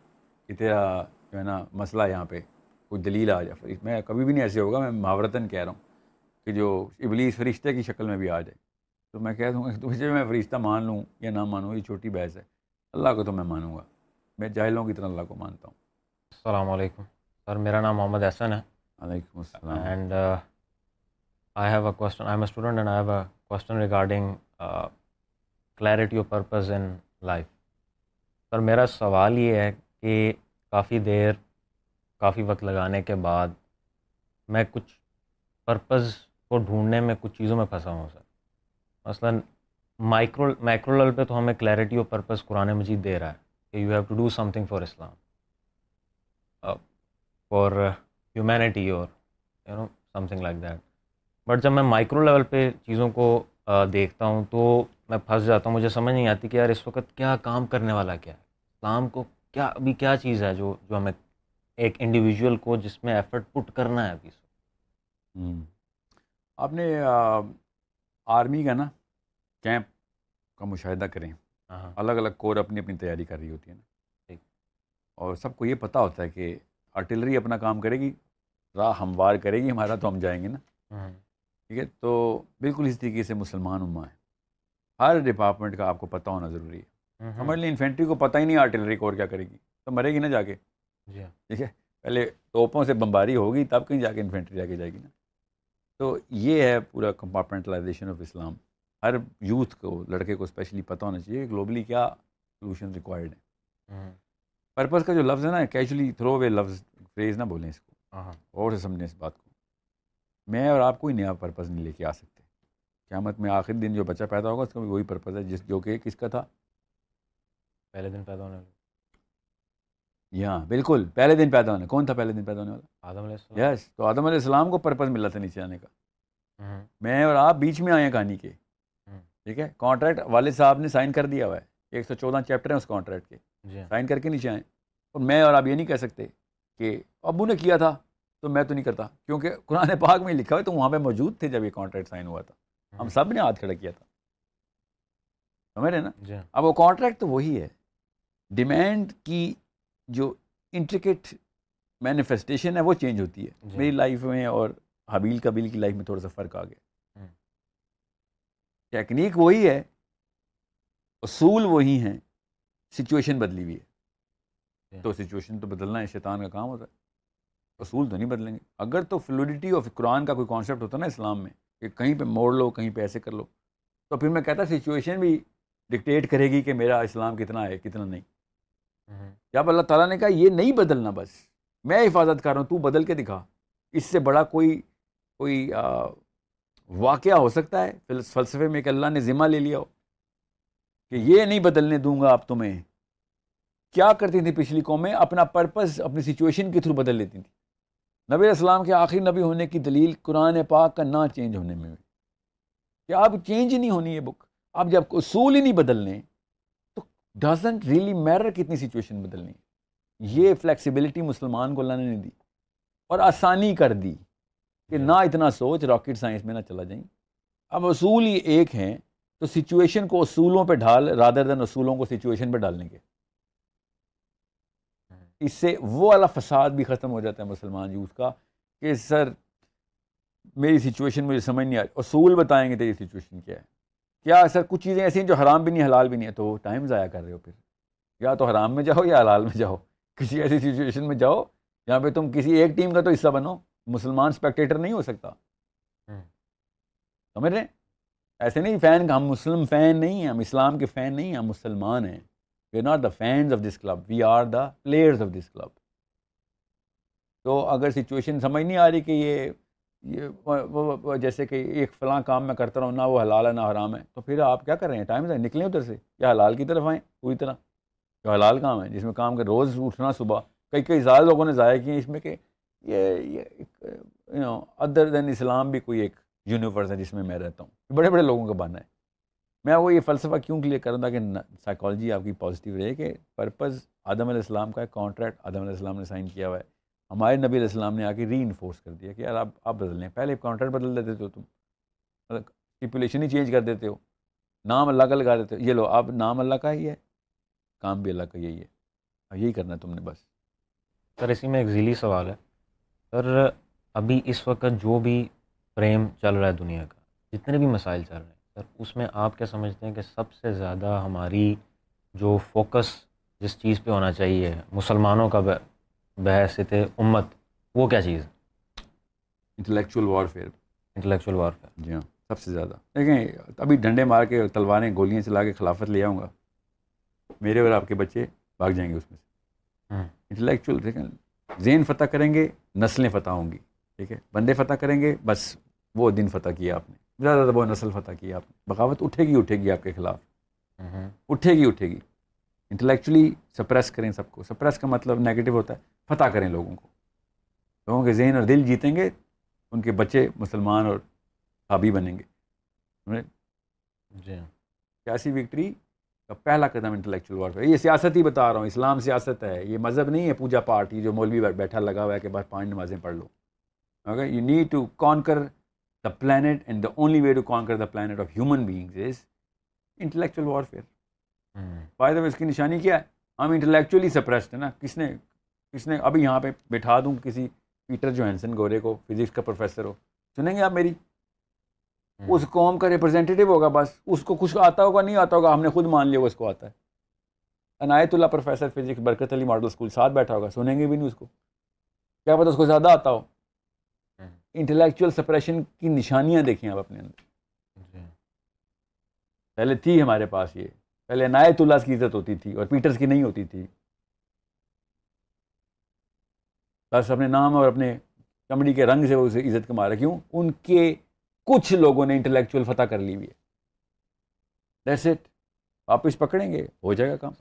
S1: کہ تیرا جو ہے نا مسئلہ یہاں پہ کوئی دلیل آ جائے۔ میں کبھی بھی نہیں ایسے ہوگا، میں محاورتاً کہہ رہا ہوں کہ جو ابلیس فرشتے کی شکل میں بھی آ جائے۔ تو میں کہہ دوں گا کہ تجھے میں فرشتہ مان لوں یا نہ مانوں، یہ چھوٹی بحث ہے۔ اللہ کو تو میں مانوں گا۔ میں جاہلوں کی طرح اللہ کو مانتا ہوں۔
S4: السلام علیکم۔ سر میرا نام محمد احسن ہے۔
S1: علیکم السلام۔
S4: And I have a question I am a student and I have a question regarding clarity of purpose in life sir میرا سوال یہ ہے کہ کافی دیر کافی وقت لگانے کے بعد میں کچھ پرپز کو ڈھونڈنے میں کچھ چیزوں میں پھنسا ہوں سر۔ مثلاً مائکرو مائکرو لیول پہ تو ہمیں clarity of purpose Quran Majeed دے رہا ہے کہ you have to do something for Islam for humanity اور you know something like that but جب میں مائکرو لیول پہ چیزوں کو uh, دیکھتا ہوں تو میں پھنس جاتا ہوں، مجھے سمجھ نہیں آتی کہ یار اس وقت کیا کام کرنے والا کیا ہے؟ اسلام کو کیا ابھی کیا چیز ہے جو جو ہمیں ایک انڈیویجول کو جس میں ایفرٹ پٹ کرنا ہے ابھی۔
S1: آپ نے آرمی کا نا کیمپ کا مشاہدہ کریں۔
S4: ہاں
S1: الگ الگ کور اپنی اپنی تیاری کر رہی ہوتی ہے نا۔ اور سب کو یہ پتہ ہوتا ہے کہ آرٹلری اپنا کام کرے گی راہ ہموار کرے گی ہمارا تو ہم جائیں گے نا۔ ٹھیک ہے تو بالکل اس طریقے سے مسلمان اما ہے ہر ڈپارٹمنٹ کا آپ کو پتہ ہونا ضروری ہے۔ ہمارے لیے انفینٹری کو پتہ ہی نہیں آرٹلری کور کیا کرے گی۔ تو مرے گی نا جا کے۔
S4: جی ہاں۔
S1: ٹھیک ہے پہلے توپوں سے بمباری ہوگی تب کہیں جا کے انفینٹری آگے جائے گی نا۔ تو یہ ہے پورا کمپارٹمنٹلائزیشن آف اسلام۔ ہر یوتھ کو لڑکے کو اسپیشلی پتہ ہونا چاہیے کہ گلوبلی کیا سولوشن ریکوائرڈ ہیں۔ پرپز کا جو لفظ ہے نا کیجولی تھرو اوے لفظ فریز نہ بولیں اس کو۔ اور سے سمجھیں اس بات کو۔ میں اور آپ کوئی نیا پرپز نہیں لے کے آ سکتے۔ قیامت میں آخری دن جو بچہ پیدا ہوگا اس کا بھی وہی پرپز ہے جس جو کہ کس کا تھا؟
S4: پہلے دن پیدا ہونے والے
S1: یہاں بالکل پہلے دن پیدا ہونے کون تھا پہلے دن پیدا ہونے والا؟
S4: آدم علیہ السلام۔
S1: یس تو آدم علیہ السلام کو پرپز ملا تھا نیچے آنے کا۔ میں اور آپ بیچ میں آئے ہیں کہانی کے۔ ٹھیک ہے؟ کانٹریکٹ والد صاحب نے سائن کر دیا ہوا ہے۔ ایک سو چودہ چیپٹر ہیں اس کانٹریکٹ کے۔
S4: جی ہاں۔
S1: سائن کر کے نیچے آئیں۔ اور میں اور آپ یہ نہیں کہہ سکتے کہ ابو نے کیا تھا تو میں تو نہیں کرتا۔ کیونکہ قرآن پاک میں لکھا ہوا ہے تو وہاں پہ موجود تھے جب یہ کانٹریکٹ سائن ہوا تھا۔ ہم سب نے ہاتھ کھڑا کیا تھا۔ سمجھ رہے نا؟
S4: جی ہاں۔
S1: اب وہ کانٹریکٹ تو وہی ہے۔ ڈیمانڈ کی جو انٹریکیٹ مینیفیسٹیشن ہے وہ چینج ہوتی ہے۔
S4: جی۔
S1: میری لائف میں اور حبیل قبیل کی لائف میں تھوڑا سا فرق آ گیا۔ ٹیکنیک وہی ہے اصول وہی ہیں سچویشن بدلی ہوئی ہے۔ تو سچویشن تو بدلنا ہے شیطان کا کام ہوتا ہے۔ اصول تو نہیں بدلیں گے۔ اگر تو فلوڈیٹی آف قرآن کا کوئی کانسیپٹ ہوتا ہے نا اسلام میں کہ کہیں پہ موڑ لو کہیں پہ ایسے کر لو تو پھر میں کہتا سچویشن بھی ڈکٹیٹ کرے گی کہ میرا اسلام کتنا ہے کتنا نہیں۔
S4: ہوں
S1: جب اللہ تعالیٰ نے کہا یہ نہیں بدلنا بس میں حفاظت کر رہا ہوں تو بدل کے دکھا۔ اس سے بڑا کوئی کوئی واقعہ ہو سکتا ہے فلسفے میں کہ اللہ نے ذمہ لے لیا ہو کہ یہ نہیں بدلنے دوں گا اب تمہیں۔ کیا کرتی تھی پچھلی قومیں؟ اپنا پرپز اپنی سچویشن کے تھرو بدل لیتی تھیں۔ نبی السلام کے آخری نبی ہونے کی دلیل قرآن پاک کا نہ چینج ہونے میں ہوئی۔ کہ اب چینج ہی نہیں ہونی ہے بک اب جب اصول ہی نہیں بدلنے، تو ڈزنٹ ریئلی میرر کتنی سچویشن بدلنی۔ ہے یہ فلیکسیبلٹی مسلمان کو اللہ نے نہیں دی اور آسانی کر دی۔ کہ نہ اتنا سوچ راکٹ سائنس میں نہ چلا جائیں۔ اب اصول ہی ایک ہیں تو سچویشن کو اصولوں پہ ڈھال رادر دن اصولوں کو سچویشن پہ ڈالنے کے۔ اس سے وہ والا فساد بھی ختم ہو جاتا ہے مسلمان یوتھ کا کہ سر، میری سچویشن مجھے سمجھ نہیں آ رہی۔ اصول بتائیں گے تیری سچویشن کیا ہے؟ کیا سر کچھ چیزیں ایسی ہیں جو حرام بھی نہیں، حلال بھی نہیں ہے؟ تو ٹائم ضائع کر رہے ہو پھر۔ یا تو حرام میں جاؤ یا حلال میں جاؤ۔ کسی ایسی سچویشن میں جاؤ جہاں پہ تم کسی ایک ٹیم کا تو حصہ بنو۔ مسلمان اسپیکٹیٹر نہیں ہو سکتا۔
S4: ہوں۔
S1: سمجھ رہے ہیں؟ ایسے نہیں فین ہم مسلم فین نہیں ہیں ہم اسلام کے فین نہیں ہیں ہم مسلمان ہیں۔ We are not the fans of this club we are the players of this club تو اگر سچویشن سمجھ نہیں آ رہی کہ یہ یہ جیسے کہ ایک فلاں کام میں کرتا رہوں نہ وہ حلال ہے نہ حرام ہے تو پھر آپ کیا کر رہے ہیں؟ ٹائم سے نکلیں ادھر سے یا حلال کی طرف آئیں پوری طرح۔ جو حلال کام ہے جس میں کام کر روز اٹھنا صبح کئی کئی زیادہ لوگوں نے ضائع کیے ہیں اس میں کہ یہ یہ نو ادر دین اسلام بھی کوئی ایک یونیورس ہے جس میں میں رہتا ہوں۔ بڑے بڑے لوگوں کا باننا ہے۔ میں وہ یہ فلسفہ کیوں کلیئر کروں تاکہ سائیکالوجی آپ کی پازیٹیو رہے کہ پرپز آدم علیہ السلام کا ایک کانٹریکٹ آدم علیہ السلام نے سائن کیا ہوا ہے۔ ہمارے نبی علیہ السلام نے آ کے ری انفورس کر دیا کہ یار آپ آپ بدل لیں۔ پہلے کانٹریکٹ بدل دیتے تھے تم۔ مطلب اسٹیپولیشن ہی چینج کر دیتے ہو۔ نام اللہ کا لگا دیتے ہو۔ یہ لو، اب نام اللہ کا ہی ہے، کام بھی اللہ کا یہی ہے۔ اب یہی کرنا ہے تم نے بس۔
S4: سر، اسی میں ایک ذیلی سوال ہے۔ سر ابھی اس وقت جو بھی پریم چل رہا ہے دنیا کا جتنے بھی مسائل چل رہے ہیں سر اس میں آپ کیا سمجھتے ہیں کہ سب سے زیادہ ہماری جو فوکس جس چیز پہ ہونا چاہیے مسلمانوں کا بحیثیت امت وہ کیا چیز ہے؟
S1: انٹلیکچوئل وارفیئر
S4: انٹلیکچوئل وارفیئر
S1: جی ہاں سب سے زیادہ۔ دیکھیں ابھی ڈنڈے مار کے تلواریں گولیاں چلا کے خلافت لے آؤں گا۔ میرے اور آپ کے بچے بھاگ جائیں گے اس میں سے۔ انٹلیکچوئل دیکھیں ذہن فتح کریں گے نسلیں فتح ہوں گی ٹھیک ہے؟ بندے فتح کریں گے بس وہ دن فتح کیا آپ نے۔ زیادہ زیادہ وہ نسل فتح کیا آپ نے۔ بغاوت اٹھے گی اٹھے گی آپ کے خلاف۔ اٹھے گی اٹھے گی۔ انٹلیکچولی سپریس کریں سب کو۔ سپریس کا مطلب نیگیٹو ہوتا ہے۔ فتح کریں لوگوں کو۔ لوگوں کے ذہن اور دل جیتیں گے ان کے بچے مسلمان اور حابی بنیں گے۔ سمجھے؟
S4: جی۔
S1: سیاسی وکٹری کا پہلا قدم انٹلیکچوئل وارفیئر یہ سیاست ہی بتا رہا ہوں اسلام سیاست ہے یہ مذہب نہیں ہے پوجا پاٹ یہ جو مولوی بیٹھا لگا ہوا ہے کہ بس پانچ نمازیں پڑھ لو۔ Okay you need to conquer the planet and the only way to conquer the planet of human beings is intellectual warfare فائدہ اس کی نشانی کیا ہے؟ ہم انٹلیکچولی سپریسڈ ہیں نا۔ کس نے کس نے ابھی یہاں پہ بٹھا دوں کسی پیٹر جو ہینسن گورے کو فزکس کا پروفیسر ہو۔ سنیں گے آپ میری؟ اس قوم کا ریپرزینٹیو ہوگا بس اس کو کچھ آتا ہوگا نہیں آتا ہوگا ہم نے خود مان لیا وہ اس کو آتا ہے۔ عنایت اللہ پروفیسر فزکس برکت علی ماڈل اسکول ساتھ بیٹھا ہوگا سنیں گے بھی نہیں اس کو۔ کیا پتہ اس کو زیادہ آتا ہو۔ انٹلیکچوئل سپریشن کی نشانیاں دیکھیں آپ اپنے اندر۔
S4: جی۔
S1: پہلے تھی ہمارے پاس یہ۔ پہلے عنایت اللہ کی عزت ہوتی تھی اور پیٹرز کی نہیں ہوتی تھی۔ بس اپنے نام اور اپنے چمڑی کے رنگ سے وہ اسے عزت کما رہے کیوں؟ ان کے کچھ لوگوں نے انٹلیکچوئل فتح کر لی ہوئی ہے۔ دیٹس اٹ واپس پکڑیں گے، ہو جائے گا کام۔